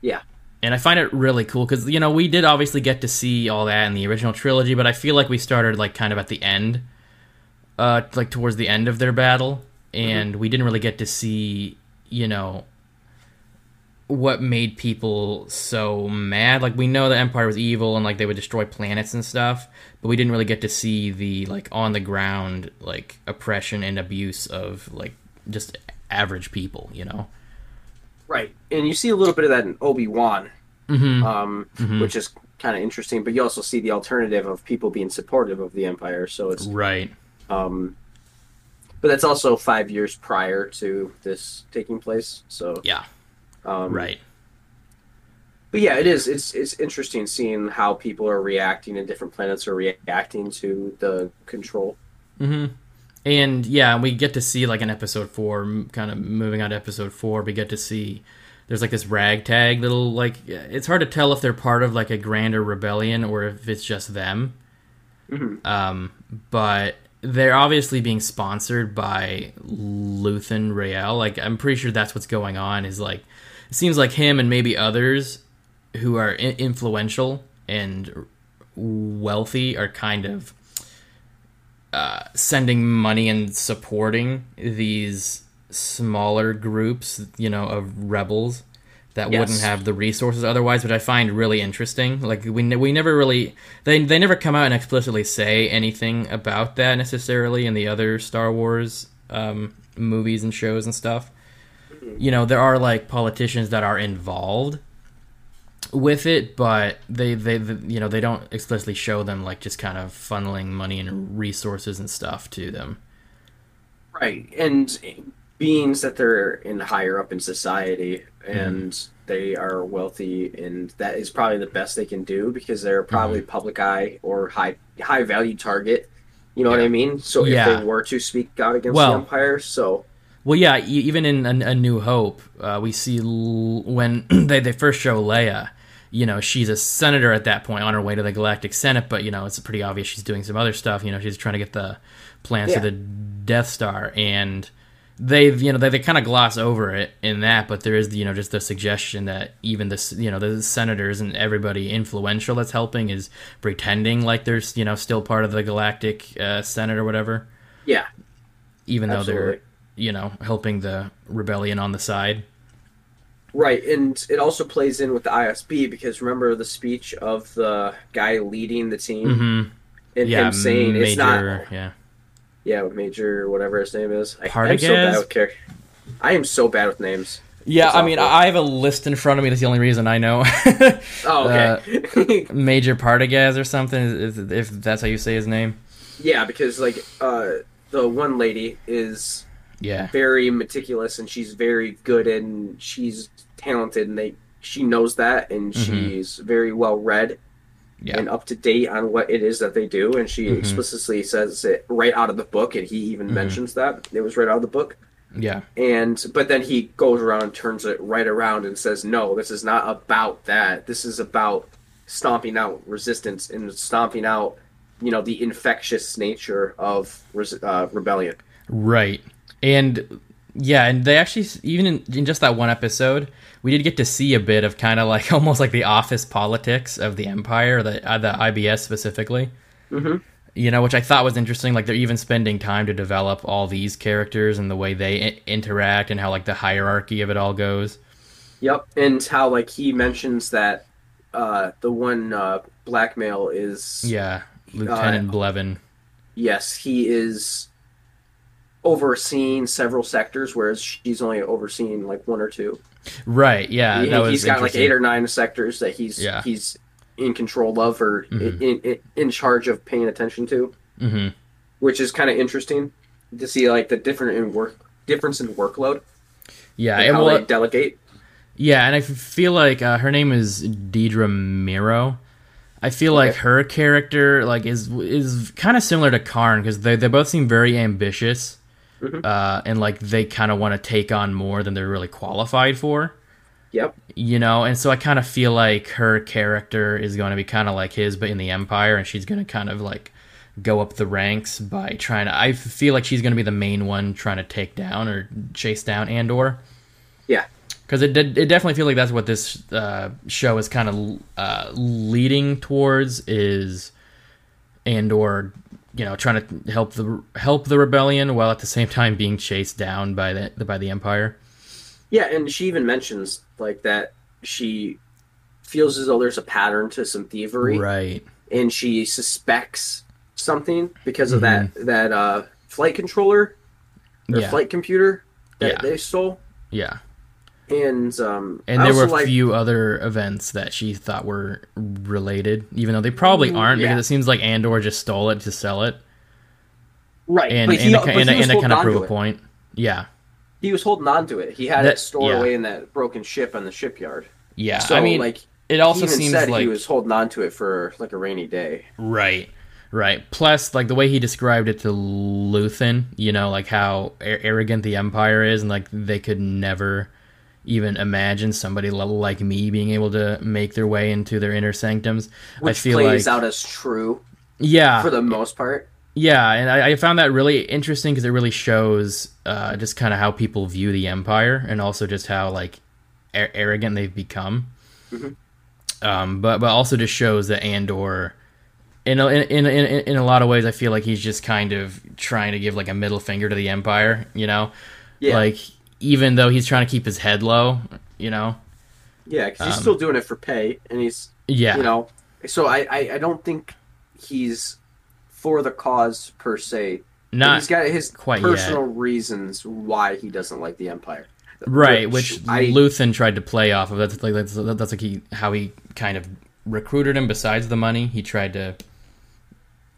S2: Yeah.
S1: And I find it really cool because, you know, we did obviously get to see all that in the original trilogy, but I feel like we started like kind of at the end uh, like towards the end of their battle, and mm-hmm. we didn't really get to see, you know, what made people so mad. Like we know the Empire was evil and like they would destroy planets and stuff, but we didn't really get to see the like on the ground like oppression and abuse of like just average people, you know.
S2: Right, and you see a little bit of that in Obi Wan,
S1: mm-hmm.
S2: um,
S1: mm-hmm.
S2: which is kind of interesting. But you also see the alternative of people being supportive of the Empire. So it's
S1: right.
S2: Um, but that's also five years prior to this taking place. So
S1: yeah,
S2: um,
S1: right.
S2: But yeah, it is. It's it's interesting seeing how people are reacting and different planets are reacting to the control.
S1: hmm And yeah, we get to see like in episode four, kind of moving on to episode four, we get to see there's like this ragtag little like it's hard to tell if they're part of like a grander rebellion or if it's just them.
S2: Mm-hmm.
S1: Um, but they're obviously being sponsored by Luthen Rael. Like I'm pretty sure that's what's going on. Is like it seems like him and maybe others who are influential and wealthy are kind of uh, sending money and supporting these smaller groups, you know, of rebels that yes. wouldn't have the resources otherwise, which I find really interesting. Like we ne- we never really they they never come out and explicitly say anything about that necessarily in the other Star Wars um, movies and shows and stuff. Mm-hmm. You know, there are like politicians that are involved with it, but they, they they you know they don't explicitly show them like just kind of funneling money and resources and stuff to them.
S2: Right, and beings that they're in higher up in society and mm. they are wealthy and that is probably the best they can do because they're probably mm. public eye or high high value target you know yeah. what i mean so if they were to speak out against well, the empire so
S1: well yeah even in a, a new hope uh, we see l- when (clears throat) they, they first show leia you know she's a senator at that point on her way to the galactic senate but you know it's pretty obvious she's doing some other stuff you know she's trying to get the plans yeah. to the death star and they you know they, they kind of gloss over it in that but there is you know just the suggestion that even this you know the senators and everybody influential that's helping is pretending like there's you know still part of the galactic uh, senate or whatever.
S2: Yeah.
S1: Even Absolutely. though they're you know helping the rebellion on the side.
S2: Right and it also plays in with the isb because remember the speech of the guy leading the team?
S1: Mm-hmm.
S2: and yeah, him saying major, it's not
S1: yeah
S2: yeah, Major, whatever his name is. I, am so bad with I am so bad with names.
S1: Yeah, I mean, I have a list in front of me. That's the only reason I know. (laughs)
S2: oh, okay.
S1: uh, Major Partagaz or something, if that's how you say his name.
S2: Yeah, because like uh, the one lady is
S1: yeah
S2: very meticulous and she's very good and she's talented and they she knows that and mm-hmm. she's very well read yeah. and up to date on what it is that they do. And she mm-hmm. explicitly says it right out of the book, and he even mm-hmm. mentions that it was right out of the book.
S1: Yeah.
S2: And but then he goes around and turns it right around and says, "No, this is not about that. This is about stomping out resistance and stomping out, you know, the infectious nature of uh, rebellion."
S1: Right. And yeah, and they actually even in, in just that one episode, we did get to see a bit of kind of like (laughs) almost like the office politics of the empire, the uh, the IBS specifically.
S2: Mm-hmm.
S1: You know, which I thought was interesting. Like they're even spending time to develop all these characters and the way they I- interact and how like the hierarchy of it all goes.
S2: Yep, and how like he mentions that uh, the one uh, blackmail is
S1: yeah Lieutenant uh, Blevin.
S2: Yes, he is overseeing several sectors, whereas she's only overseeing like one or two.
S1: Right. Yeah.
S2: He, has got like eight or nine sectors that he's yeah. he's in control of or mm-hmm. in, in, in charge of paying attention to,
S1: mm-hmm.
S2: which is kind of interesting to see like the different in work difference in workload.
S1: Yeah,
S2: and, how they delegate.
S1: Yeah, and I feel like uh, her name is Dedra Meero. I feel okay. like her character like is is kind of similar to Karn because they they both seem very ambitious mm-hmm. uh, and like they kind of want to take on more than they're really qualified for.
S2: Yep.
S1: You know, and so I kind of feel like her character is going to be kind of like his, but in the Empire, and she's going to kind of like go up the ranks by trying to. I feel like she's going to be the main one trying to take down or chase down Andor.
S2: Yeah.
S1: Because it, it definitely feels like that's what this uh, show is kind of uh, leading towards is Andor you know trying to help the help the rebellion while at the same time being chased down by the by the empire.
S2: Yeah, and she even mentions like that she feels as though there's a pattern to some thievery,
S1: right?
S2: And she suspects something because of mm-hmm. that that uh, flight controller, or yeah. flight computer that yeah. they stole.
S1: Yeah
S2: and um,
S1: and there were a like, few other events that she thought were related, even though they probably mm, aren't, yeah. because it seems like Andor just stole it to sell it,
S2: right?
S1: And and, to, and, and to kind of prove a point. Yeah,
S2: he was holding on to it. He had that, it stored yeah. away in that broken ship on the shipyard.
S1: Yeah, so, I mean, like it also seems like
S2: he was holding on to it for like a rainy day.
S1: Right. Right. Plus, like the way he described it to Luthen, you know, like how arrogant the Empire is, and like they could never even imagine somebody level like me being able to make their way into their inner sanctums.
S2: Which
S1: I feel
S2: plays
S1: like,
S2: out as true.
S1: Yeah,
S2: for the most part.
S1: Yeah, and I, I found that really interesting because it really shows uh, just kind of how people view the empire, and also just how like ar- arrogant they've become.
S2: Mm-hmm.
S1: Um, but but also just shows that Andor. In a, in, in, in, in a lot of ways, I feel like he's just kind of trying to give like a middle finger to the Empire, you know?
S2: Yeah.
S1: Like even though he's trying to keep his head low, you know.
S2: Yeah, because he's um, still doing it for pay, and he's
S1: yeah,
S2: you know. So I, I, I don't think he's for the cause per se.
S1: Not
S2: he's got his personal
S1: yet.
S2: reasons why he doesn't like the Empire.
S1: Right, which, which I, Luthen tried to play off of. That's like that's that's like he how he kind of recruited him. Besides the money, he tried to.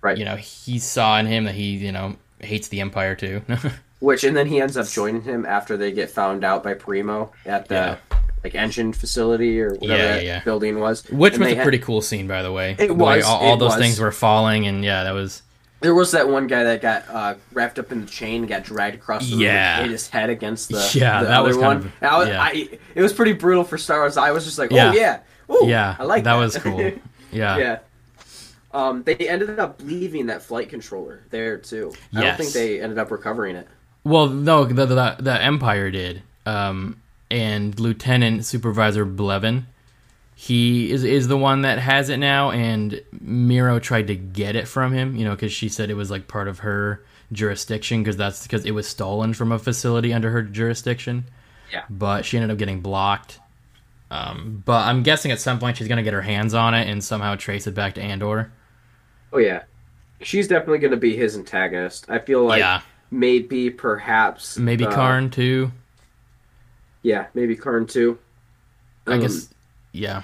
S2: Right.
S1: You know, he saw in him that he you know hates the Empire too. (laughs)
S2: Which and then he ends up joining him after they get found out by Pre-Mor at the yeah. like engine facility or whatever yeah, yeah. building was.
S1: Which and was a ha- pretty cool scene, by the way.
S2: It was.
S1: all, all
S2: it
S1: those
S2: was.
S1: things were falling, and yeah, that was.
S2: There was that one guy that got uh, wrapped up in the chain, and got dragged across the
S1: yeah.
S2: room, hit his head against the (laughs)
S1: yeah
S2: the
S1: that
S2: other one.
S1: Of,
S2: I was, yeah. I, it was pretty brutal for Star Wars. I was just like, oh
S1: yeah,
S2: yeah, Ooh,
S1: yeah,
S2: I like
S1: that.
S2: that.
S1: was cool. (laughs) Yeah,
S2: yeah. Um, they ended up leaving that flight controller there too. I
S1: yes.
S2: don't think they ended up recovering it.
S1: Well, no, the the, the Empire did. Um, and Lieutenant Supervisor Blevin, he is is the one that has it now. And Meero tried to get it from him, you know, because she said it was like part of her jurisdiction because that's because it was stolen from a facility under her jurisdiction.
S2: Yeah.
S1: But she ended up getting blocked. Um, but I'm guessing at some point she's gonna get her hands on it and somehow trace it back to Andor.
S2: Oh yeah, she's definitely going to be his antagonist. I feel like
S1: yeah,
S2: maybe perhaps
S1: maybe
S2: the-
S1: Karn too.
S2: Yeah, maybe Karn too.
S1: I
S2: Um,
S1: guess. Yeah.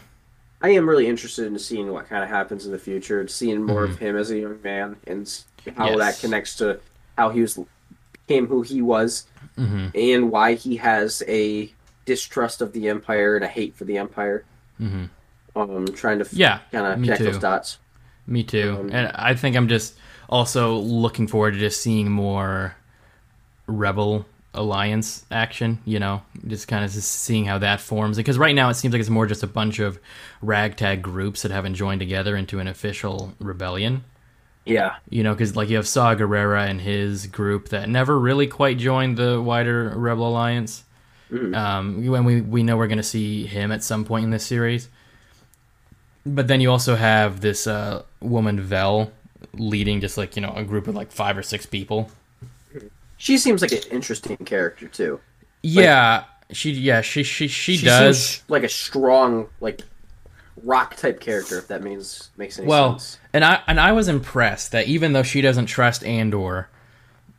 S2: I am really interested in seeing what kind of happens in the future, seeing more
S1: Mm-hmm.
S2: of him as a young man, and how
S1: Yes.
S2: that connects to how he was became who he was,
S1: hmm
S2: and why he has a distrust of the Empire and a hate for the Empire.
S1: hmm
S2: Um, trying to
S1: Yeah.
S2: kind of connect
S1: too.
S2: those dots.
S1: Me too.
S2: Um,
S1: and I think I'm just also looking forward to just seeing more Rebel Alliance action, you know, just kind of just seeing how that forms. Because right now it seems like it's more just a bunch of ragtag groups that haven't joined together into an official rebellion.
S2: Yeah,
S1: You know, because like you have Saw Gerrera and his group that never really quite joined the wider Rebel Alliance.
S2: Mhm.
S1: Um, when we we know we're going to see him at some point in this series, but then you also have this uh, woman Vel leading just like you know a group of like five or six people.
S2: She seems like an interesting character too.
S1: Yeah, she yeah she she she,
S2: She
S1: does.
S2: like a strong, like rock type character. If that means makes any
S1: well,
S2: sense.
S1: and I and I was impressed that even though she doesn't trust Andor,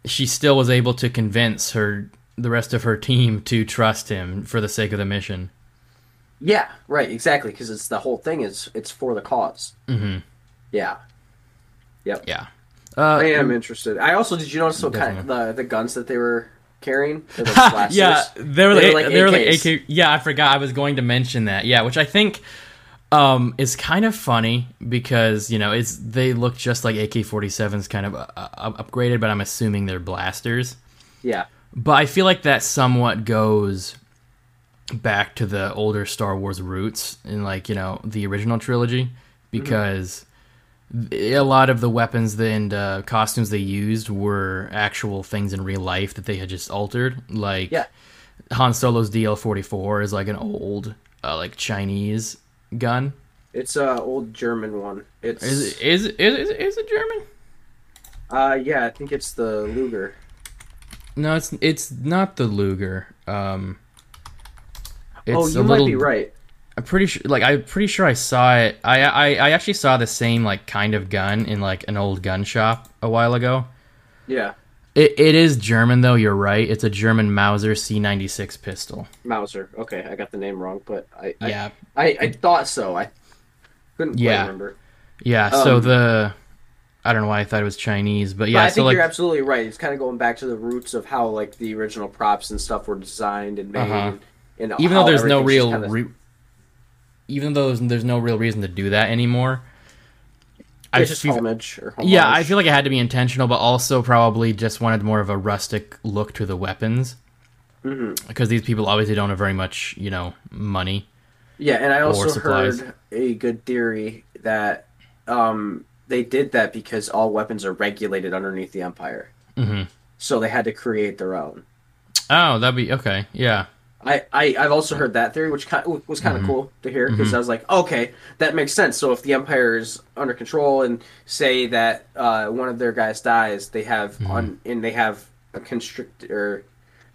S1: she still was able to convince her the rest of her team to trust him for the sake of the mission.
S2: Yeah, right, exactly. Because it's the whole thing is it's for the cause.
S1: hmm
S2: Yeah, Yep.
S1: Yeah.
S2: I
S1: Uh,
S2: am interested. I also did you notice what kind of the the guns that they were carrying? (laughs)
S1: Yeah, they were
S2: They
S1: like,
S2: were like
S1: they were like. AK. Yeah, I forgot. I was going to mention that. Yeah, which I think um, is kind of funny because you know it's they look just like AK 47s, kind of uh, upgraded, but I'm assuming they're blasters.
S2: yeah,
S1: But I feel like that somewhat goes back to the older Star Wars roots in like you know the original trilogy because a lot of the weapons and uh, costumes they used were actual things in real life that they had just altered. Like
S2: Yeah.
S1: Han Solo's DL44 is like an old uh, like Chinese gun.
S2: it's a old German one. It's
S1: Is it, is it, is it, is it German?
S2: uh yeah, I think it's the Luger.
S1: No, it's it's not the Luger. Um, it's
S2: oh, you might
S1: little,
S2: be right.
S1: I'm pretty sure. Like I'm pretty sure I saw it. I, I I actually saw the same like kind of gun in like an old gun shop a while ago.
S2: Yeah,
S1: It, it is German though. You're right. It's a German Mauser C96 pistol.
S2: Mauser. Okay, I got the name wrong, but I I,
S1: Yeah,
S2: I, I thought so. I couldn't quite
S1: Yeah.
S2: remember.
S1: yeah. So
S2: Um,
S1: the I don't know why I thought it was Chinese, but
S2: But
S1: yeah.
S2: I
S1: so
S2: think
S1: like
S2: you're absolutely right. It's kind of going back to the roots of how like the original props and stuff were designed and made.
S1: Uh-huh.
S2: And, and
S1: even though there's no real
S2: kinda-
S1: re- even though there's, there's no real reason to do that anymore. I
S2: just
S1: feel-
S2: homage or
S1: Yeah, I feel like it had to be intentional, but also probably just wanted more of a rustic look to the weapons.
S2: Mhm.
S1: Because these people obviously don't have very much, you know, money.
S2: Yeah, and I also heard a good theory that um, they did that because all weapons are regulated underneath the Empire,
S1: hmm
S2: so they had to create their own.
S1: Oh, that'd be okay. Yeah,
S2: I, I I've also heard that theory, which kind was kind of mm-hmm. cool to hear because mm-hmm. I was like, okay, that makes sense. So if the Empire is under control and say that uh, one of their guys dies, they have mm-hmm. on and they have a constrict or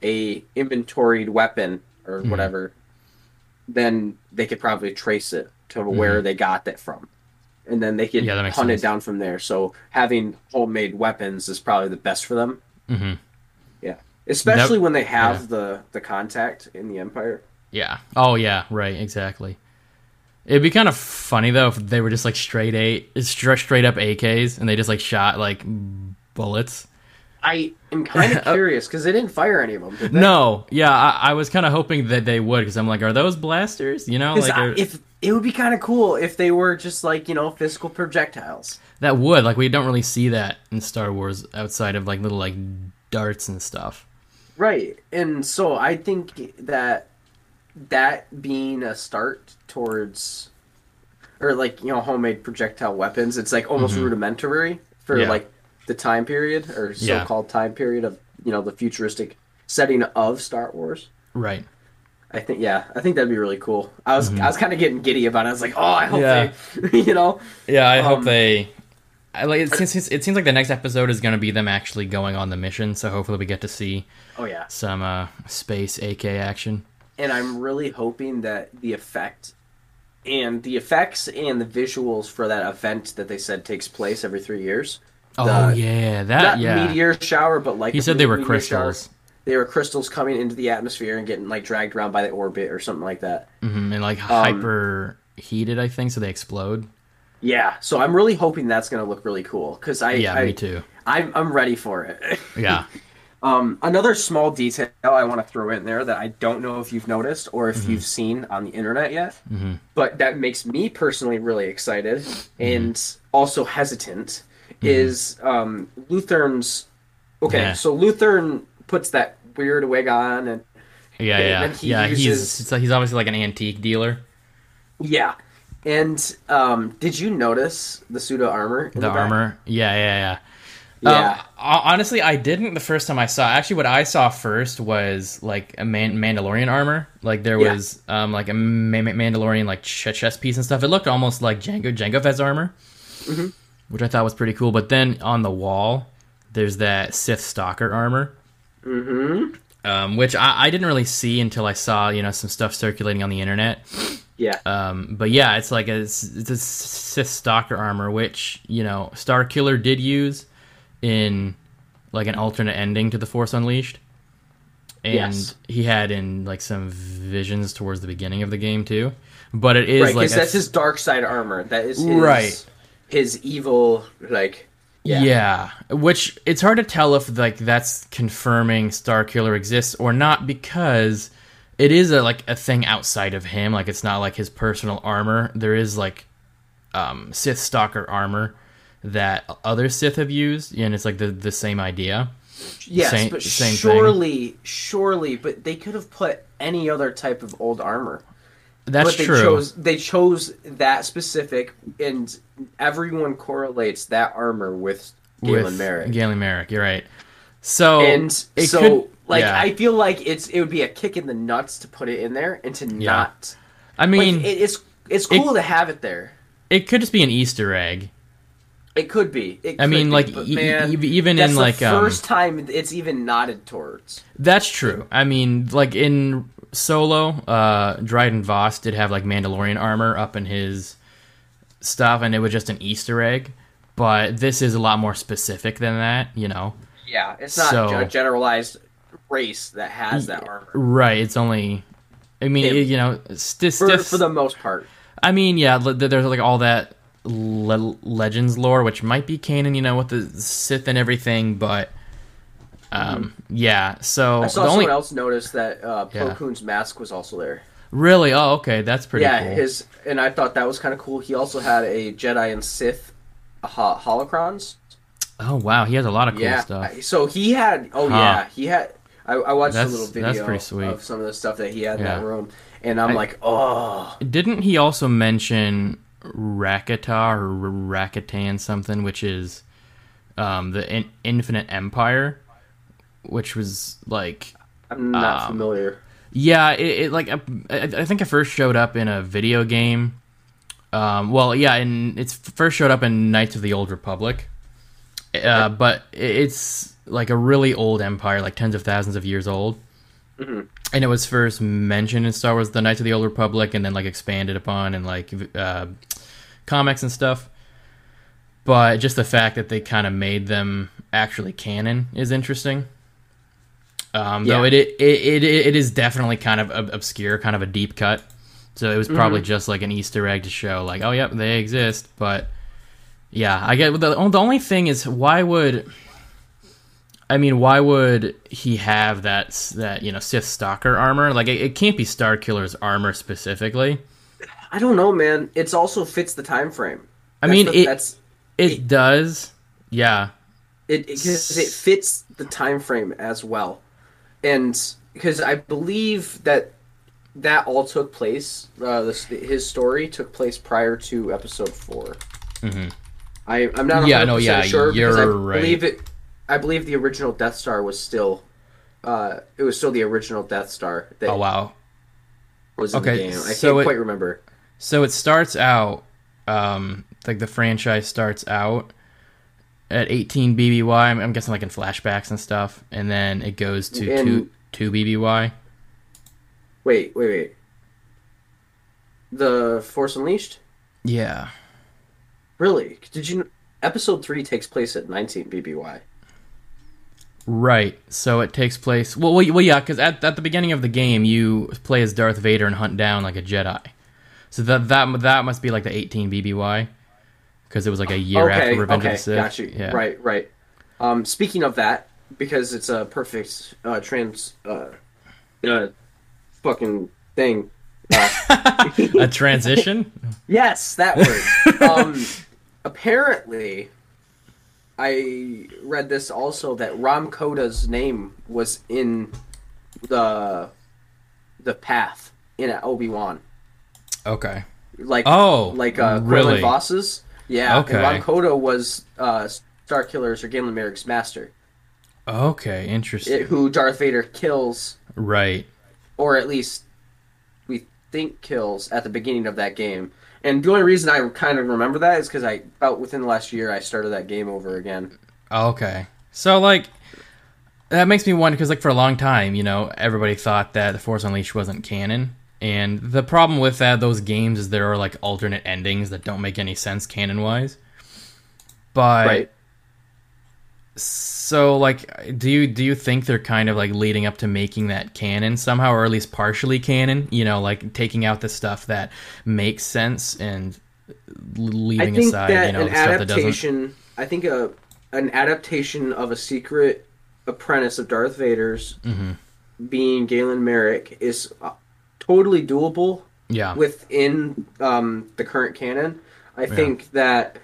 S2: a inventoried weapon or whatever, then they could probably trace it to where they got that from. And then they could
S1: Yeah,
S2: hunt
S1: sense.
S2: it down from there. So having homemade weapons is probably the best for them. Especially
S1: That-
S2: when they have
S1: yeah.
S2: the the contact in the Empire.
S1: yeah. Oh, yeah. Right. Exactly. It'd be kind of funny though if they were just like straight eight, straight straight up AKs, and they just like shot like bullets.
S2: I am kind of (laughs) curious because they didn't fire any of them. Did they?
S1: No, yeah, I, I was kind of hoping that they would because I'm like, are those blasters? You know, like
S2: I- if it would be kind of cool if they were just like you know physical projectiles.
S1: that would like we don't really see that in Star Wars outside of like little like darts and stuff.
S2: Right, and so I think that that being a start towards, or like you know homemade projectile weapons, it's like almost rudimentary for
S1: Mm-hmm. Yeah.
S2: like the time period or so-called time period of you know the futuristic setting of Star Wars.
S1: Right.
S2: I think yeah, I think that'd be really cool. I was mm-hmm. I was kind of getting giddy about it. I was like, oh, I hope yeah. they, (laughs) you know.
S1: Yeah, I um, hope they. I like it seems, it seems like the next episode is going to be them actually going on the mission. So hopefully we get to see.
S2: Oh yeah.
S1: Some uh, space AK action.
S2: And I'm really hoping that the effect and the effects and the visuals for that event that they said takes place every three years.
S1: Oh the, yeah, that
S2: yeah. meteor shower, but like
S1: he said they were crystals.
S2: Shower they were crystals coming into the atmosphere and getting like dragged around by the orbit or something like that.
S1: Mm-hmm, and like um, hyper heated, I think, so they explode.
S2: Yeah, so I'm really hoping that's going to look really cool because I
S1: yeah
S2: I,
S1: me too.
S2: I'm I'm ready for it. (laughs)
S1: yeah.
S2: Um, another small detail I want to throw in there that I don't know if you've noticed or if mm-hmm. you've seen on the internet yet,
S1: mm-hmm.
S2: but that makes me personally really excited mm-hmm. and also hesitant mm-hmm. is um, Luthen's. Okay, yeah. so Luthern puts that weird wig on and
S1: yeah, yeah, he yeah. Uses... He's he's obviously like an antique dealer.
S2: Yeah, and um, did you notice the pseudo armor?
S1: The, the armor, yeah, yeah, yeah. Yeah. Um, honestly, I didn't the first time I saw. Actually, what I saw first was like a Man- Mandalorian armor. Like there was yeah. um like a Ma- Mandalorian like chest piece and stuff. It looked almost like Jango Jango Fett's armor,
S2: mm-hmm.
S1: which I thought was pretty cool. But then on the wall, there's that Sith Stalker armor.
S2: Mm-hmm.
S1: Um, which I, I didn't really see until I saw you know some stuff circulating on the internet.
S2: Yeah.
S1: Um, but yeah, it's like a, it's a Sith Stalker armor, which you know Starkiller did use in like an alternate ending to The Force Unleashed, and
S2: yes.
S1: he had in like some visions towards the beginning of the game too. But it is
S2: right,
S1: like
S2: that's his dark side armor. That is his,
S1: right.
S2: His evil like
S1: yeah. yeah. Which it's hard to tell if like that's confirming Starkiller exists or not because it is a like a thing outside of him. Like it's not like his personal armor. There is like um, Sith Stalker armor that other Sith have used, and it's like the the same idea.
S2: Yes, same, but same surely, thing. surely, but they could have put any other type of old armor.
S1: That's
S2: but they
S1: true.
S2: Chose, they chose that specific, and everyone correlates that armor with Galen Marek.
S1: Galen Marek, you're right. So
S2: and so, could, like, yeah. I feel like it's it would be a kick in the nuts to put it in there and to yeah. not.
S1: I mean,
S2: like, it, it's it's cool it, to have it there.
S1: It could just be an Easter egg.
S2: It could be. It
S1: I mean,
S2: be,
S1: like e- man, even in like
S2: the um, first um, time it's even nodded towards.
S1: That's true. I mean, like in Solo, uh, Dryden Voss did have like Mandalorian armor up in his stuff, and it was just an Easter egg. But this is a lot more specific than that, you know.
S2: Yeah, it's not so, generalized race that has that armor.
S1: Right. It's only. I mean, it, you know,
S2: for, for the most part.
S1: I mean, yeah, there's like all that le- legends lore, which might be canon, you know, with the Sith and everything, but um, mm-hmm. yeah. So
S2: I saw someone only... else noticed that uh, Plo yeah. Koon's mask was also there.
S1: Really? Oh, okay, that's pretty. Cool.
S2: Yeah,
S1: cool.
S2: his and I thought that was kind of cool. He also had a Jedi and Sith uh, holocrons.
S1: Oh wow, he has a lot of cool
S2: yeah.
S1: stuff.
S2: So he had. Oh huh. yeah, he had. I, I watched that's, a little
S1: video
S2: of some of the stuff that he had yeah. in that room, and I'm I, like, oh.
S1: Didn't he also mention Rakata or Rakatan something, which is um, the in- Infinite Empire, which was like
S2: I'm not um, familiar.
S1: Yeah, it, it like I, I, think it first showed up in a video game. Um, well, yeah, and it's first showed up in Knights of the Old Republic, uh, but it's like a really old empire, like tens of thousands of years old.
S2: Mm-hmm.
S1: And it was first mentioned in Star Wars: The Knights of the Old Republic, and then like expanded upon in like uh, comics and stuff. But just the fact that they kind of made them actually canon is interesting. Um, yeah. Though it, it it it is definitely kind of obscure, kind of a deep cut. So it was probably mm-hmm. just like an Easter egg to show, like, oh, yep, they exist. But yeah, I get the the only thing is why would I mean, why would he have that that you know Sith Stalker armor? Like, it, it can't be Starkiller's armor specifically.
S2: I don't know, man. It's also fits the time frame.
S1: I mean, the, it that's, it, it, does. Yeah.
S2: It because it, it fits the time frame as well, and because I believe that that all took place. Uh, this, his story took place prior to episode 4
S1: mm-hmm.
S2: I I'm not yeah no yeah
S1: sure
S2: you're
S1: right.
S2: believe it I believe the original Death Star was still, uh, it was still the original Death Star. That
S1: oh wow.
S2: Was in
S1: Okay,
S2: the game. I
S1: so
S2: can't
S1: it-
S2: quite remember.
S1: So it starts out, um, like the franchise starts out at 18 BBY. I'm, I'm guessing like in flashbacks and stuff, and then it goes to
S2: And-
S1: two two BBY.
S2: Wait, wait, wait. The Force Unleashed.
S1: Yeah.
S2: Really? Did you? Episode three takes place at 19 BBY.
S1: Right. So it takes place. Well, well, well yeah, because at, at the beginning of the game, you play as Darth Vader and hunt down like a Jedi. So that that that must be like the 18 BBY, because it was like a year
S2: okay,
S1: after Revenge
S2: okay,
S1: of the Sith.
S2: got you.
S1: Yeah.
S2: Right, right. Um, speaking of that, because it's a perfect uh, trans, uh, uh, fucking thing. Uh, (laughs)
S1: a transition. (laughs)
S2: yes, that word. (laughs) um, apparently, I read this also that Rahm Kota's name was in the the path in Obi Wan.
S1: Okay.
S2: like
S1: Oh,
S2: like uh
S1: really?
S2: Voss's. Yeah,
S1: Okay.
S2: and Rahm Kota was uh Starkillers or Galen Marek's master,
S1: Okay. Interesting.
S2: it, who Darth Vader kills,
S1: right.
S2: or at least think kills at the beginning of that game. And the only reason I kind of remember that is because I about within the last year I started that game over again.
S1: Oh, okay. So like that makes me wonder because like for a long time, you know, everybody thought that the Force Unleashed wasn't canon. And the problem with that those games is there are like alternate endings that don't make any sense canon wise. But
S2: Right.
S1: So like do you do you think they're kind of like leading up to making that canon somehow or at least partially canon, you know, like taking out the stuff that makes sense and leaving aside, you know, the stuff that doesn't.
S2: adaptation. I think a an adaptation of a secret apprentice of Darth Vader's
S1: Mm-hmm.
S2: being Galen Marek is uh, totally doable
S1: Yeah.
S2: within um, the current canon. I think that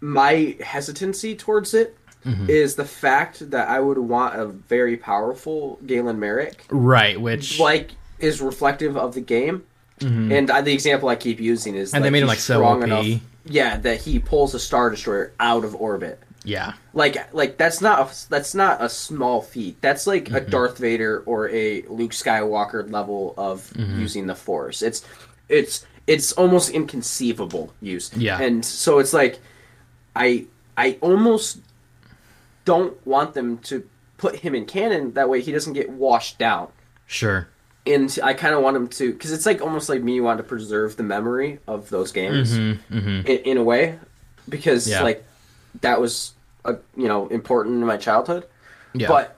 S2: my hesitancy towards it is
S1: Mhm.
S2: the fact that I would want a very powerful Galen Marek,
S1: Right, which
S2: like is reflective of the game.
S1: Mhm.
S2: And I, the example I keep using is
S1: And they made him, like, so
S2: strong
S1: OP.
S2: enough- yeah, that he pulls a star destroyer out of orbit.
S1: yeah.
S2: Like, like that's not a, that's not a small feat. That's like
S1: Mm-hmm.
S2: a Darth Vader or a Luke Skywalker level of
S1: Mm-hmm.
S2: using the Force. It's it's it's almost inconceivable use.
S1: Yeah.
S2: and so it's like I I almost don't want them to put him in canon. That way he doesn't get washed down
S1: Sure.
S2: and I kind of want him to because it's like almost like me wanting to preserve the memory of those games
S1: Mm-hmm, mm-hmm.
S2: in, in a way because
S1: Yeah.
S2: like that was a, you know important in my childhood
S1: Yeah.
S2: but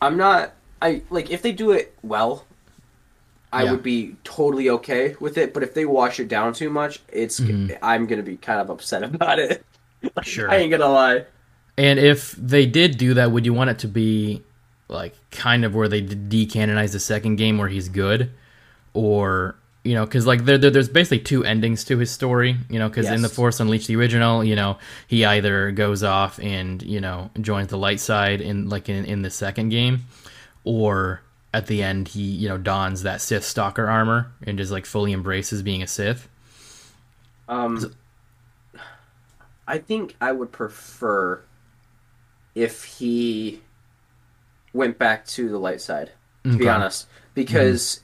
S2: I'm not I like if they do it well I
S1: Yeah.
S2: would be totally okay with it but if they wash it down too much it's
S1: Mhm.
S2: I'm gonna be kind of upset (laughs) about it
S1: sure.
S2: I ain't gonna lie
S1: And if they did do that, would you want it to be like kind of where they de- decanonize the second game where he's good, or you know, because like there, there, there's basically two endings to his story, you know, because in the Force Unleashed, the original, you know, he either goes off and you know joins the light side in like in, in the second game, or at the end he you know dons that Sith stalker armor and just like fully embraces being a Sith.
S2: Um, I think I would prefer if he went back to the light side. To be honest, because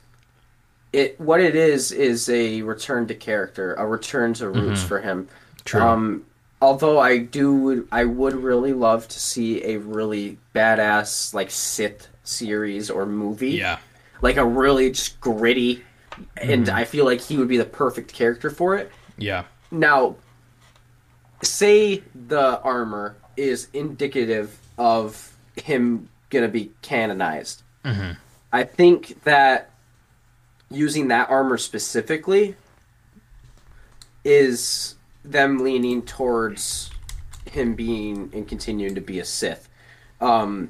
S2: it what it is is a return to character, a return to roots for him.
S1: True.
S2: Um, although I do, I would really love to see a really badass like Sith series or movie
S1: yeah.
S2: like a really just gritty and
S1: Mm-hmm.
S2: i feel like he would be the perfect character for it
S1: Yeah.
S2: now say the armor is indicative of him gonna be canonized
S1: Mhm.
S2: i think that using that armor specifically is them leaning towards him being and continuing to be a sith um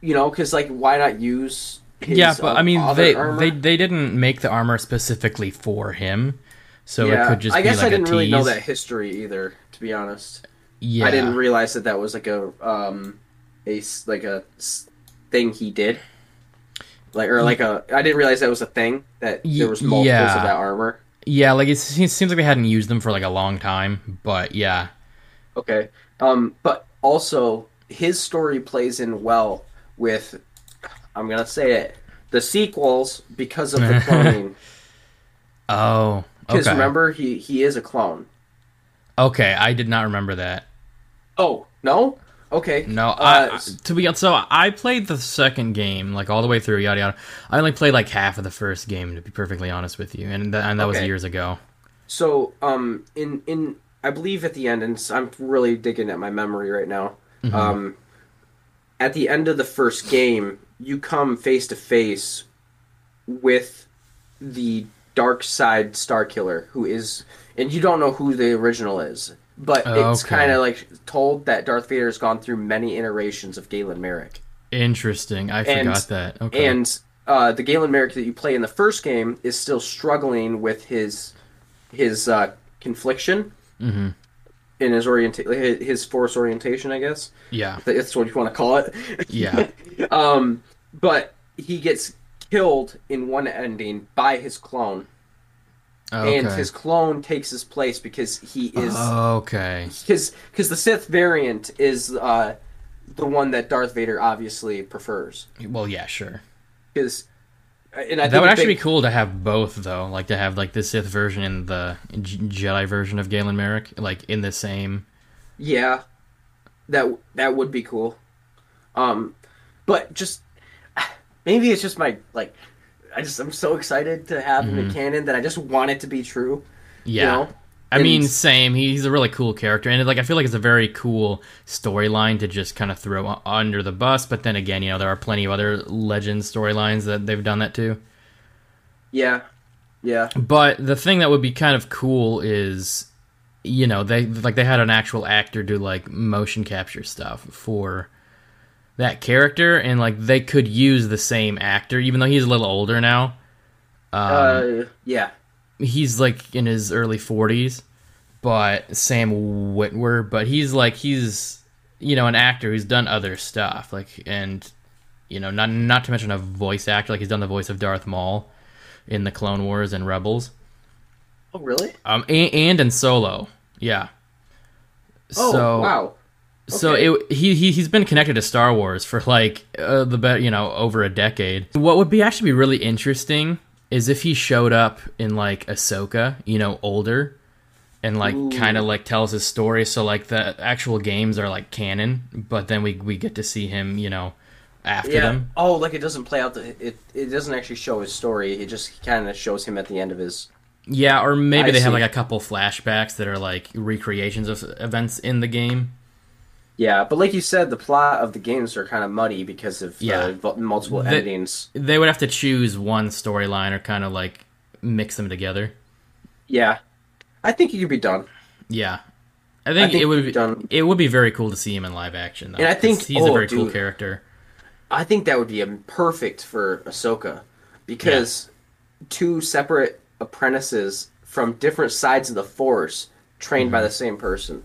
S2: you know because like why not use his,
S1: yeah, but
S2: uh,
S1: I mean, they,
S2: armor?
S1: they they didn't make the armor specifically for him, so
S2: yeah,
S1: it could just
S2: I
S1: be
S2: guess
S1: like
S2: I didn't really know that history either, to be honest.
S1: Yeah,
S2: I didn't realize that that was like a um a like a thing he did. Like or like a I didn't realize that was a thing that there was multiples
S1: yeah.
S2: of that armor.
S1: yeah, like it seems like they hadn't used them for like a long time, but yeah,
S2: Okay. Um but also his story plays in well with I'm gonna say it the sequels because of the (laughs) cloning.
S1: oh,
S2: because remember he he is a clone.
S1: Okay, I did not remember that.
S2: Oh no. Okay.
S1: No, uh, I, to be honest, so I played the second game like all the way through, yada yada. I only played like half of the first game to be perfectly honest with you, and th- and that okay. was years ago.
S2: So, um, in in I believe at the end, and I'm really digging at my memory right now. Mm-hmm. Um, at the end of the first game, you come face to face with the dark side Starkiller, who is, and you don't know who the original is, but oh, it's okay. kind of like told that Darth Vader has gone through many iterations of Galen Marek.
S1: Interesting, I forgot and, that. Okay,
S2: and uh, the Galen Marek that you play in the first game is still struggling with his his uh, confliction.
S1: Mm-hmm
S2: in his orientation, his force orientation, I guess.
S1: Yeah,
S2: that's what you want to call it.
S1: Yeah. (laughs)
S2: um, but he gets killed in one ending by his clone. Okay. And his clone takes his place because he is
S1: okay.
S2: Because because the Sith variant is uh, the one that Darth Vader obviously prefers.
S1: Well, yeah, sure.
S2: Because
S1: and I that would actually big... be cool to have both, though. Like to have like the Sith version and the Jedi version of Galen Marek, like in the same.
S2: Yeah, that that would be cool. Um, but just (sighs) maybe it's just my like I just I'm so excited to have mm-hmm. him in canon that I just want it to be true.
S1: Yeah. You know? I mean, same. He's a really cool character, and like I feel like it's a very cool storyline to just kind of throw under the bus. But then again, you know, there are plenty of other legend storylines that they've done that too.
S2: Yeah, yeah.
S1: But the thing that would be kind of cool is, you know, they like they had an actual actor do like motion capture stuff for that character, and like they could use the same actor, even though he's a little older now.
S2: Um, uh, yeah.
S1: He's like in his early forties, but Sam Witwer, but he's like he's you know an actor who's done other stuff, like and you know not not to mention a voice actor, like he's done the voice of Darth Maul in the Clone Wars and Rebels.
S2: Oh, really?
S1: Um, and, and in Solo, yeah.
S2: Oh, so, wow.
S1: So it, he he he's been connected to Star Wars for like uh, the be- you know over a decade. What would be actually be really interesting is if he showed up in like Ahsoka, you know, older, and like kind of like tells his story. So like the actual games are like canon, but then we we get to see him, you know, after yeah. them.
S2: Oh, like it doesn't play out the it it doesn't actually show his story. It just kind of shows him at the end of his.
S1: Yeah, or maybe I they see. have like a couple flashbacks that are like recreations of events in the game.
S2: Yeah, but like you said, the plot of the games are kind of muddy because of yeah. Uh, multiple the, endings.
S1: They would have to choose one storyline or kind of like mix them together.
S2: Yeah, I think he could be done.
S1: Yeah, I think, I think it would be done. It would be very cool to see him in live action. Though,
S2: and I think
S1: he's oh, a very dude, cool character.
S2: I think that would be perfect for Ahsoka because yeah. two separate apprentices from different sides of the Force trained mm-hmm. by the same person.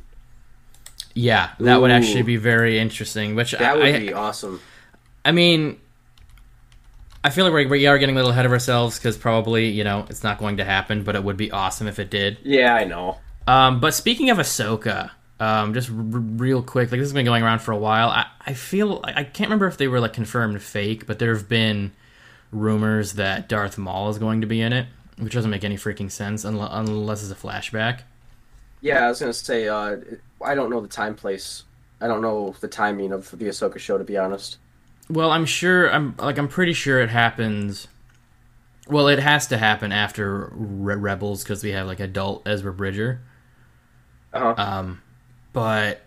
S1: Yeah, that Ooh. would actually be very interesting. Which
S2: that would I, be awesome.
S1: I mean, I feel like we are getting a little ahead of ourselves because probably you know it's not going to happen, but it would be awesome if it did.
S2: Yeah, I know.
S1: Um, but speaking of Ahsoka, um, just r- real quick, like this has been going around for a while. I, I feel I can't remember if they were like confirmed fake, but there have been rumors that Darth Maul is going to be in it, which doesn't make any freaking sense unless, unless it's a flashback.
S2: Yeah, I was gonna say uh, I don't know the time place. I don't know the timing of the Ahsoka show to be honest.
S1: Well, I'm sure. I'm like I'm pretty sure it happens. Well, it has to happen after Re- Rebels because we have like adult Ezra Bridger.
S2: Uh-huh.
S1: Um, but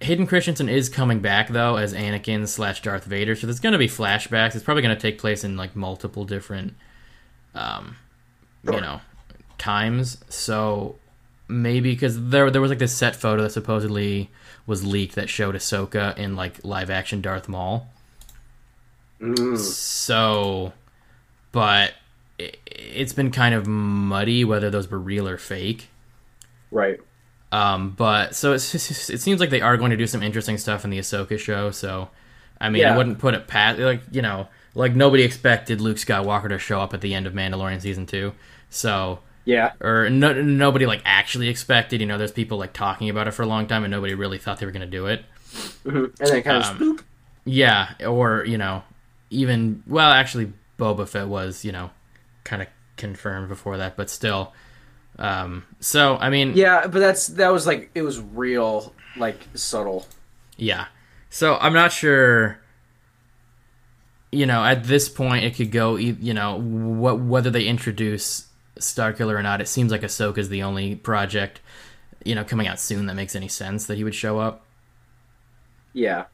S1: Hayden Christensen is coming back though as Anakin slash Darth Vader, so there's going to be flashbacks. It's probably going to take place in like multiple different, um, sure. you know, times. So maybe because there there was like this set photo that supposedly was leaked that showed Ahsoka in like live action Darth Maul.
S2: Mm.
S1: So, but it, it's been kind of muddy whether those were real or fake.
S2: Right.
S1: Um, but so just, (laughs) it seems like they are going to do some interesting stuff in the Ahsoka show. So, I mean, yeah. I wouldn't put it past like you know like nobody expected Luke Skywalker to show up at the end of Mandalorian season two. So
S2: yeah.
S1: Or no, nobody like actually expected. You know, there's people like talking about it for a long time, and nobody really thought they were going to do it.
S2: mm-hmm. and then kind of um,
S1: yeah, or you know, even well, actually, Boba Fett was you know, kind of confirmed before that, but still. Um, so I mean,
S2: yeah, but that's that was like it was real, like subtle.
S1: Yeah. So I'm not sure. You know, at this point, it could go. You know, what whether they introduce Starkiller or not. It seems like Ahsoka is the only project, you know, coming out soon that makes any sense that he would show up.
S2: Yeah.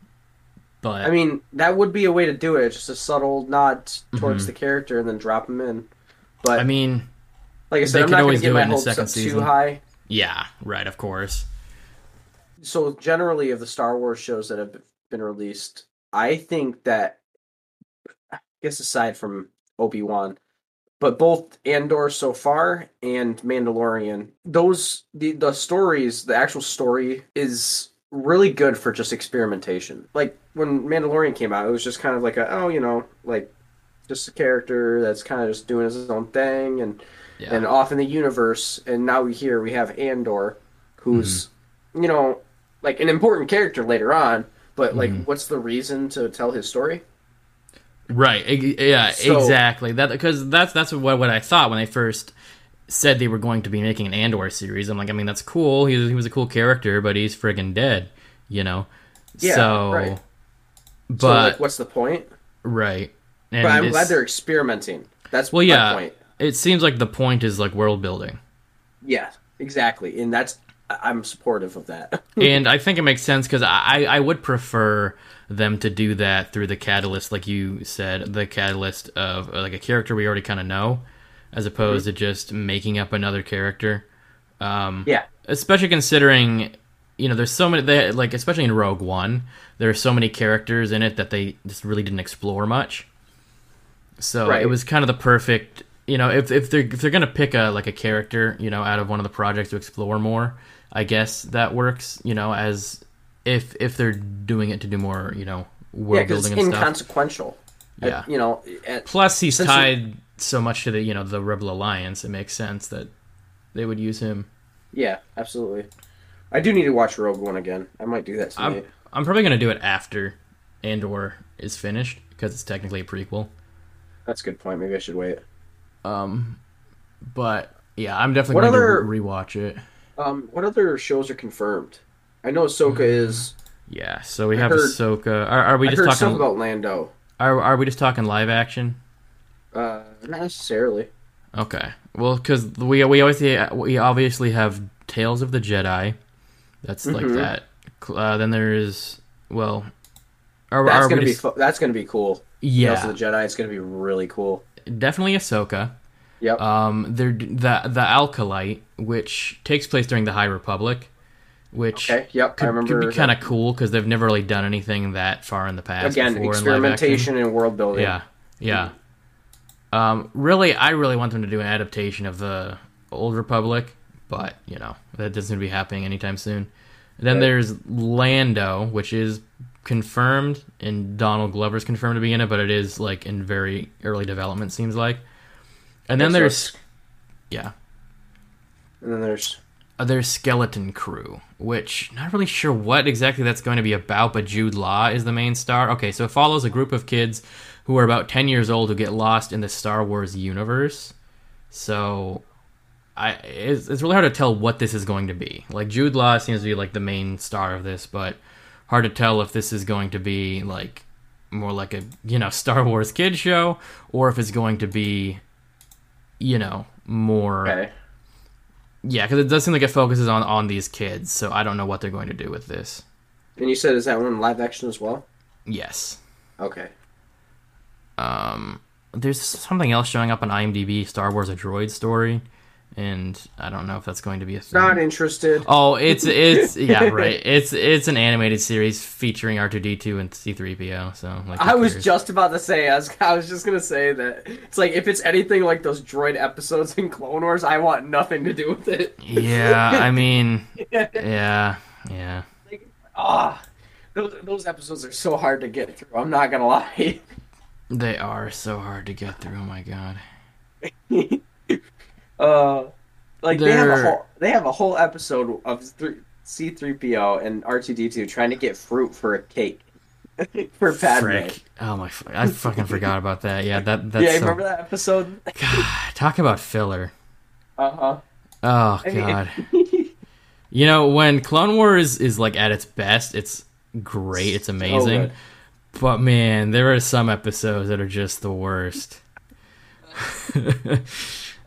S1: But
S2: I mean, that would be a way to do it. Just a subtle nod towards mm-hmm. the character and then drop him in. But
S1: I mean,
S2: like I said, I'm not going to get my hopes up season. too high.
S1: Yeah, right. Of course.
S2: So generally, of the Star Wars shows that have been released, I think that, I guess aside from Obi Wan, but both Andor so far and Mandalorian, those the the stories, the actual story is really good for just experimentation. Like when Mandalorian came out, it was just kind of like a oh, you know, like just a character that's kind of just doing his own thing and yeah. and off in the universe. And now we here we have Andor, who's mm-hmm. you know like an important character later on, but like mm-hmm. what's the reason to tell his story?
S1: Right. Yeah. So, exactly. That because that's that's what what I thought when I first said they were going to be making an Andor series. I'm like, I mean, that's cool. He, he was a cool character, but he's friggin' dead, you know? Yeah, so, right. But,
S2: so, like, what's the point?
S1: Right.
S2: And but I'm glad they're experimenting. That's well, yeah. Point.
S1: It seems like the point is like world building.
S2: Yeah, exactly, and that's I'm supportive of that. (laughs)
S1: and I think it makes sense because I I would prefer them to do that through the catalyst, like you said, the catalyst of like a character we already kind of know, as opposed mm-hmm. to just making up another character. Um,
S2: yeah.
S1: Especially considering, you know, there's so many, they, like, especially in Rogue One, there are so many characters in it that they just really didn't explore much. So right. it was kind of the perfect, you know, if, if they're if they're gonna pick a like a character, you know, out of one of the projects to explore more, I guess that works, you know, as if if they're doing it to do more, you know, world yeah, building and
S2: stuff. inconsequential. Yeah, at, you know. At,
S1: Plus, he's tied so much to the you know the Rebel Alliance, it makes sense that they would use him.
S2: Yeah, absolutely. I do need to watch Rogue One again. I might do that tonight.
S1: I'm, I'm probably gonna do it after Andor is finished because it's technically a prequel.
S2: That's a good point. Maybe I should wait.
S1: Um, but yeah, I'm definitely what going other, to rewatch it.
S2: Um, what other shows are confirmed? I know Ahsoka mm. is.
S1: Yeah, so we I have heard, Ahsoka. Are, are we just talking
S2: about Lando?
S1: Are are we just talking live action?
S2: Uh, not necessarily.
S1: Okay. Well, because we we always we obviously have Tales of the Jedi. That's mm-hmm. like that. Uh, then there's well,
S2: are, that's are gonna be just... that's gonna be cool.
S1: Yeah,
S2: Tales of the Jedi. It's gonna be really cool.
S1: Definitely Ahsoka.
S2: Yep.
S1: Um, they're the the Acolyte, which takes place during the High Republic, which
S2: okay. Yep,
S1: could,
S2: I remember.
S1: Could be kind of cool because they've never really done anything that far in the past.
S2: Again, experimentation and world building.
S1: Yeah, yeah. Mm-hmm. Um, really, I really want them to do an adaptation of the Old Republic, but you know that doesn't be happening anytime soon. And then right. there's Lando, which is confirmed, and Donald Glover's confirmed to be in it, but it is like in very early development, seems like. And then there's, yeah.
S2: And then there's
S1: uh, there's Skeleton Crew, which not really sure what exactly that's going to be about, but Jude Law is the main star. Okay, so it follows a group of kids who are about 10 years old who get lost in the Star Wars universe. So I it's, it's really hard to tell what this is going to be. Like Jude Law seems to be like the main star of this, but hard to tell if this is going to be like more like a, you know, (laughs) Star Wars kid show or if it's going to be you know, more
S2: okay.
S1: Yeah, cuz it does seem like it focuses on on these kids, so I don't know what they're going to do with this.
S2: And you said is that one live action as well?
S1: Yes.
S2: Okay.
S1: Um, there's something else showing up on IMDb, Star Wars: A Droid Story, and I don't know if that's going to be a thing.
S2: Not interested.
S1: Oh, it's it's (laughs) yeah right. It's it's an animated series featuring R two D two and C three PO. So like,
S2: I was just about to say, I was I was just gonna say that it's like if it's anything like those droid episodes in Clone Wars, I want nothing to do with it.
S1: Yeah, I mean, (laughs) yeah, yeah.
S2: Like, ah, those those episodes are so hard to get through. I'm not gonna lie.
S1: They are so hard to get through. Oh my god. (laughs)
S2: uh, like They're... they have a whole they have a whole episode of C3PO and R2D2 trying to get fruit for a cake (laughs) for Padme. Frick.
S1: Oh my! I fucking forgot about that. Yeah, that. (laughs) That's
S2: yeah,
S1: so...
S2: remember that episode?
S1: God, talk about filler.
S2: Uh huh.
S1: Oh (laughs) god. you know when Clone Wars is like at its best, it's great. It's amazing. but man, there are some episodes that are just the worst.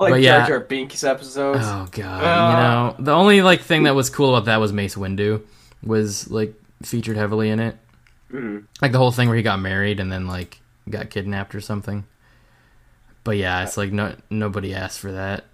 S2: Like but yeah, Jar Jar Binks episodes.
S1: Oh god, uh, you know the only like thing that was cool about that was Mace Windu was like featured heavily in it. Mm-hmm. Like the whole thing where he got married and then like got kidnapped or something. But yeah, it's like no nobody asked for that.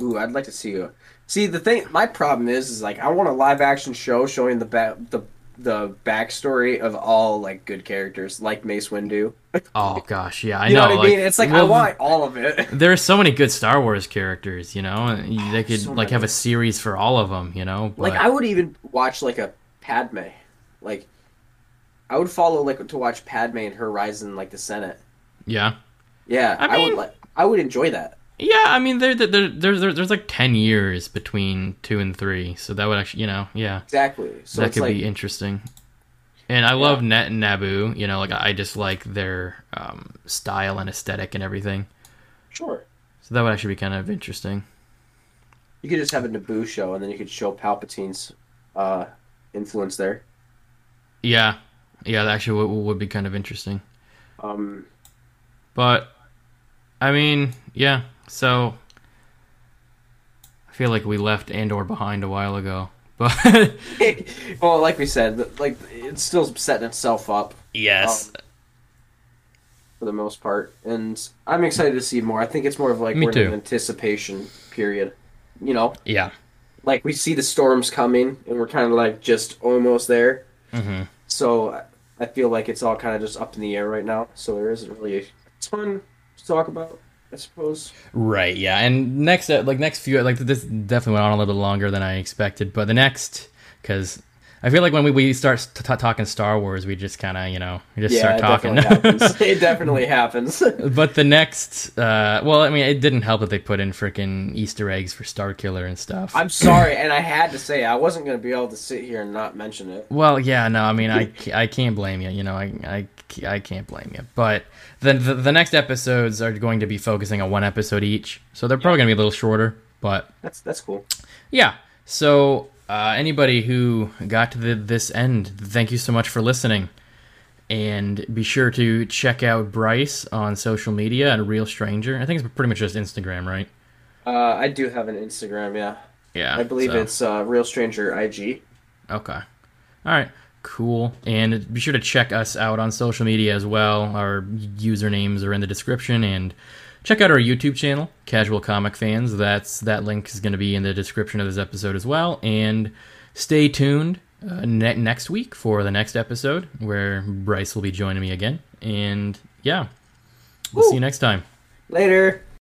S2: Ooh, I'd like to see you. See, the thing, my problem is, is like I want a live action show showing the ba- the the backstory of all like good characters, like Mace Windu.
S1: oh gosh, yeah, I
S2: you
S1: know.
S2: know what I mean? it's like well, I want all of it. (laughs)
S1: There are so many good Star Wars characters, you know. Ah, they could so like have a series for all of them, you know.
S2: But... Like I would even watch like a Padme, like I would follow like to watch Padme and her rise in like the Senate.
S1: Yeah.
S2: Yeah, I, mean, I would like. I would enjoy that.
S1: Yeah, I mean, there, there, there, there's there's like ten years between two and three, so that would actually, you know, yeah,
S2: exactly. So
S1: that could
S2: like,
S1: be interesting. And I yeah. love Net and Naboo. You know, like I just like their um, style and aesthetic and everything.
S2: Sure.
S1: So that would actually be kind of interesting.
S2: You could just have a Naboo show, and then you could show Palpatine's uh, influence there.
S1: Yeah, yeah, that actually would, would be kind of interesting.
S2: Um,
S1: but I mean, yeah, so I feel like we left Andor behind a while ago. (laughs) But (laughs)
S2: well, like we said, like it's still setting itself up.
S1: Yes. Um,
S2: for the most part, and I'm excited to see more. I think it's more of like
S1: Me
S2: we're
S1: too.
S2: in an anticipation period. You know.
S1: Yeah.
S2: Like we see the storms coming, and we're kind of like just almost there.
S1: Mm-hmm.
S2: So I feel like it's all kind of just up in the air right now. So there isn't really a ton to talk about. I suppose.
S1: Right. Yeah. And next, uh, like next few, like this definitely went on a little bit longer than I expected. But the next, because I feel like when we, we start t- talking Star Wars, we just kind of, you know, we just
S2: yeah,
S1: start talking. (laughs)
S2: It definitely happens. it definitely happens. (laughs)
S1: but the next, uh, well, I mean, it didn't help that they put in freaking Easter eggs for Starkiller and stuff.
S2: I'm sorry, and I had to say I wasn't going to be able to sit here and not mention it.
S1: Well, yeah, no, I mean, I, I can't blame you. You know, I, I, I can't blame you. But the, the, the next episodes are going to be focusing on one episode each, so they're probably going to be a little shorter. But
S2: that's that's cool.
S1: Yeah. So uh, anybody who got to the, this end, thank you so much for listening. And be sure to check out Bryce on social media and Real Stranger. I think it's pretty much just Instagram, right?
S2: Uh, I do have an Instagram, yeah.
S1: Yeah.
S2: I believe
S1: so.
S2: it's uh, Real Stranger IG.
S1: Okay. All right. Cool. And be sure to check us out on social media as well. Our usernames are in the description and check out our YouTube channel, Casual Comic Fans. That's that link is going to be in the description of this episode as well. And stay tuned uh, ne- next week for the next episode where Bryce will be joining me again. And yeah, we'll see you next time.
S2: Later.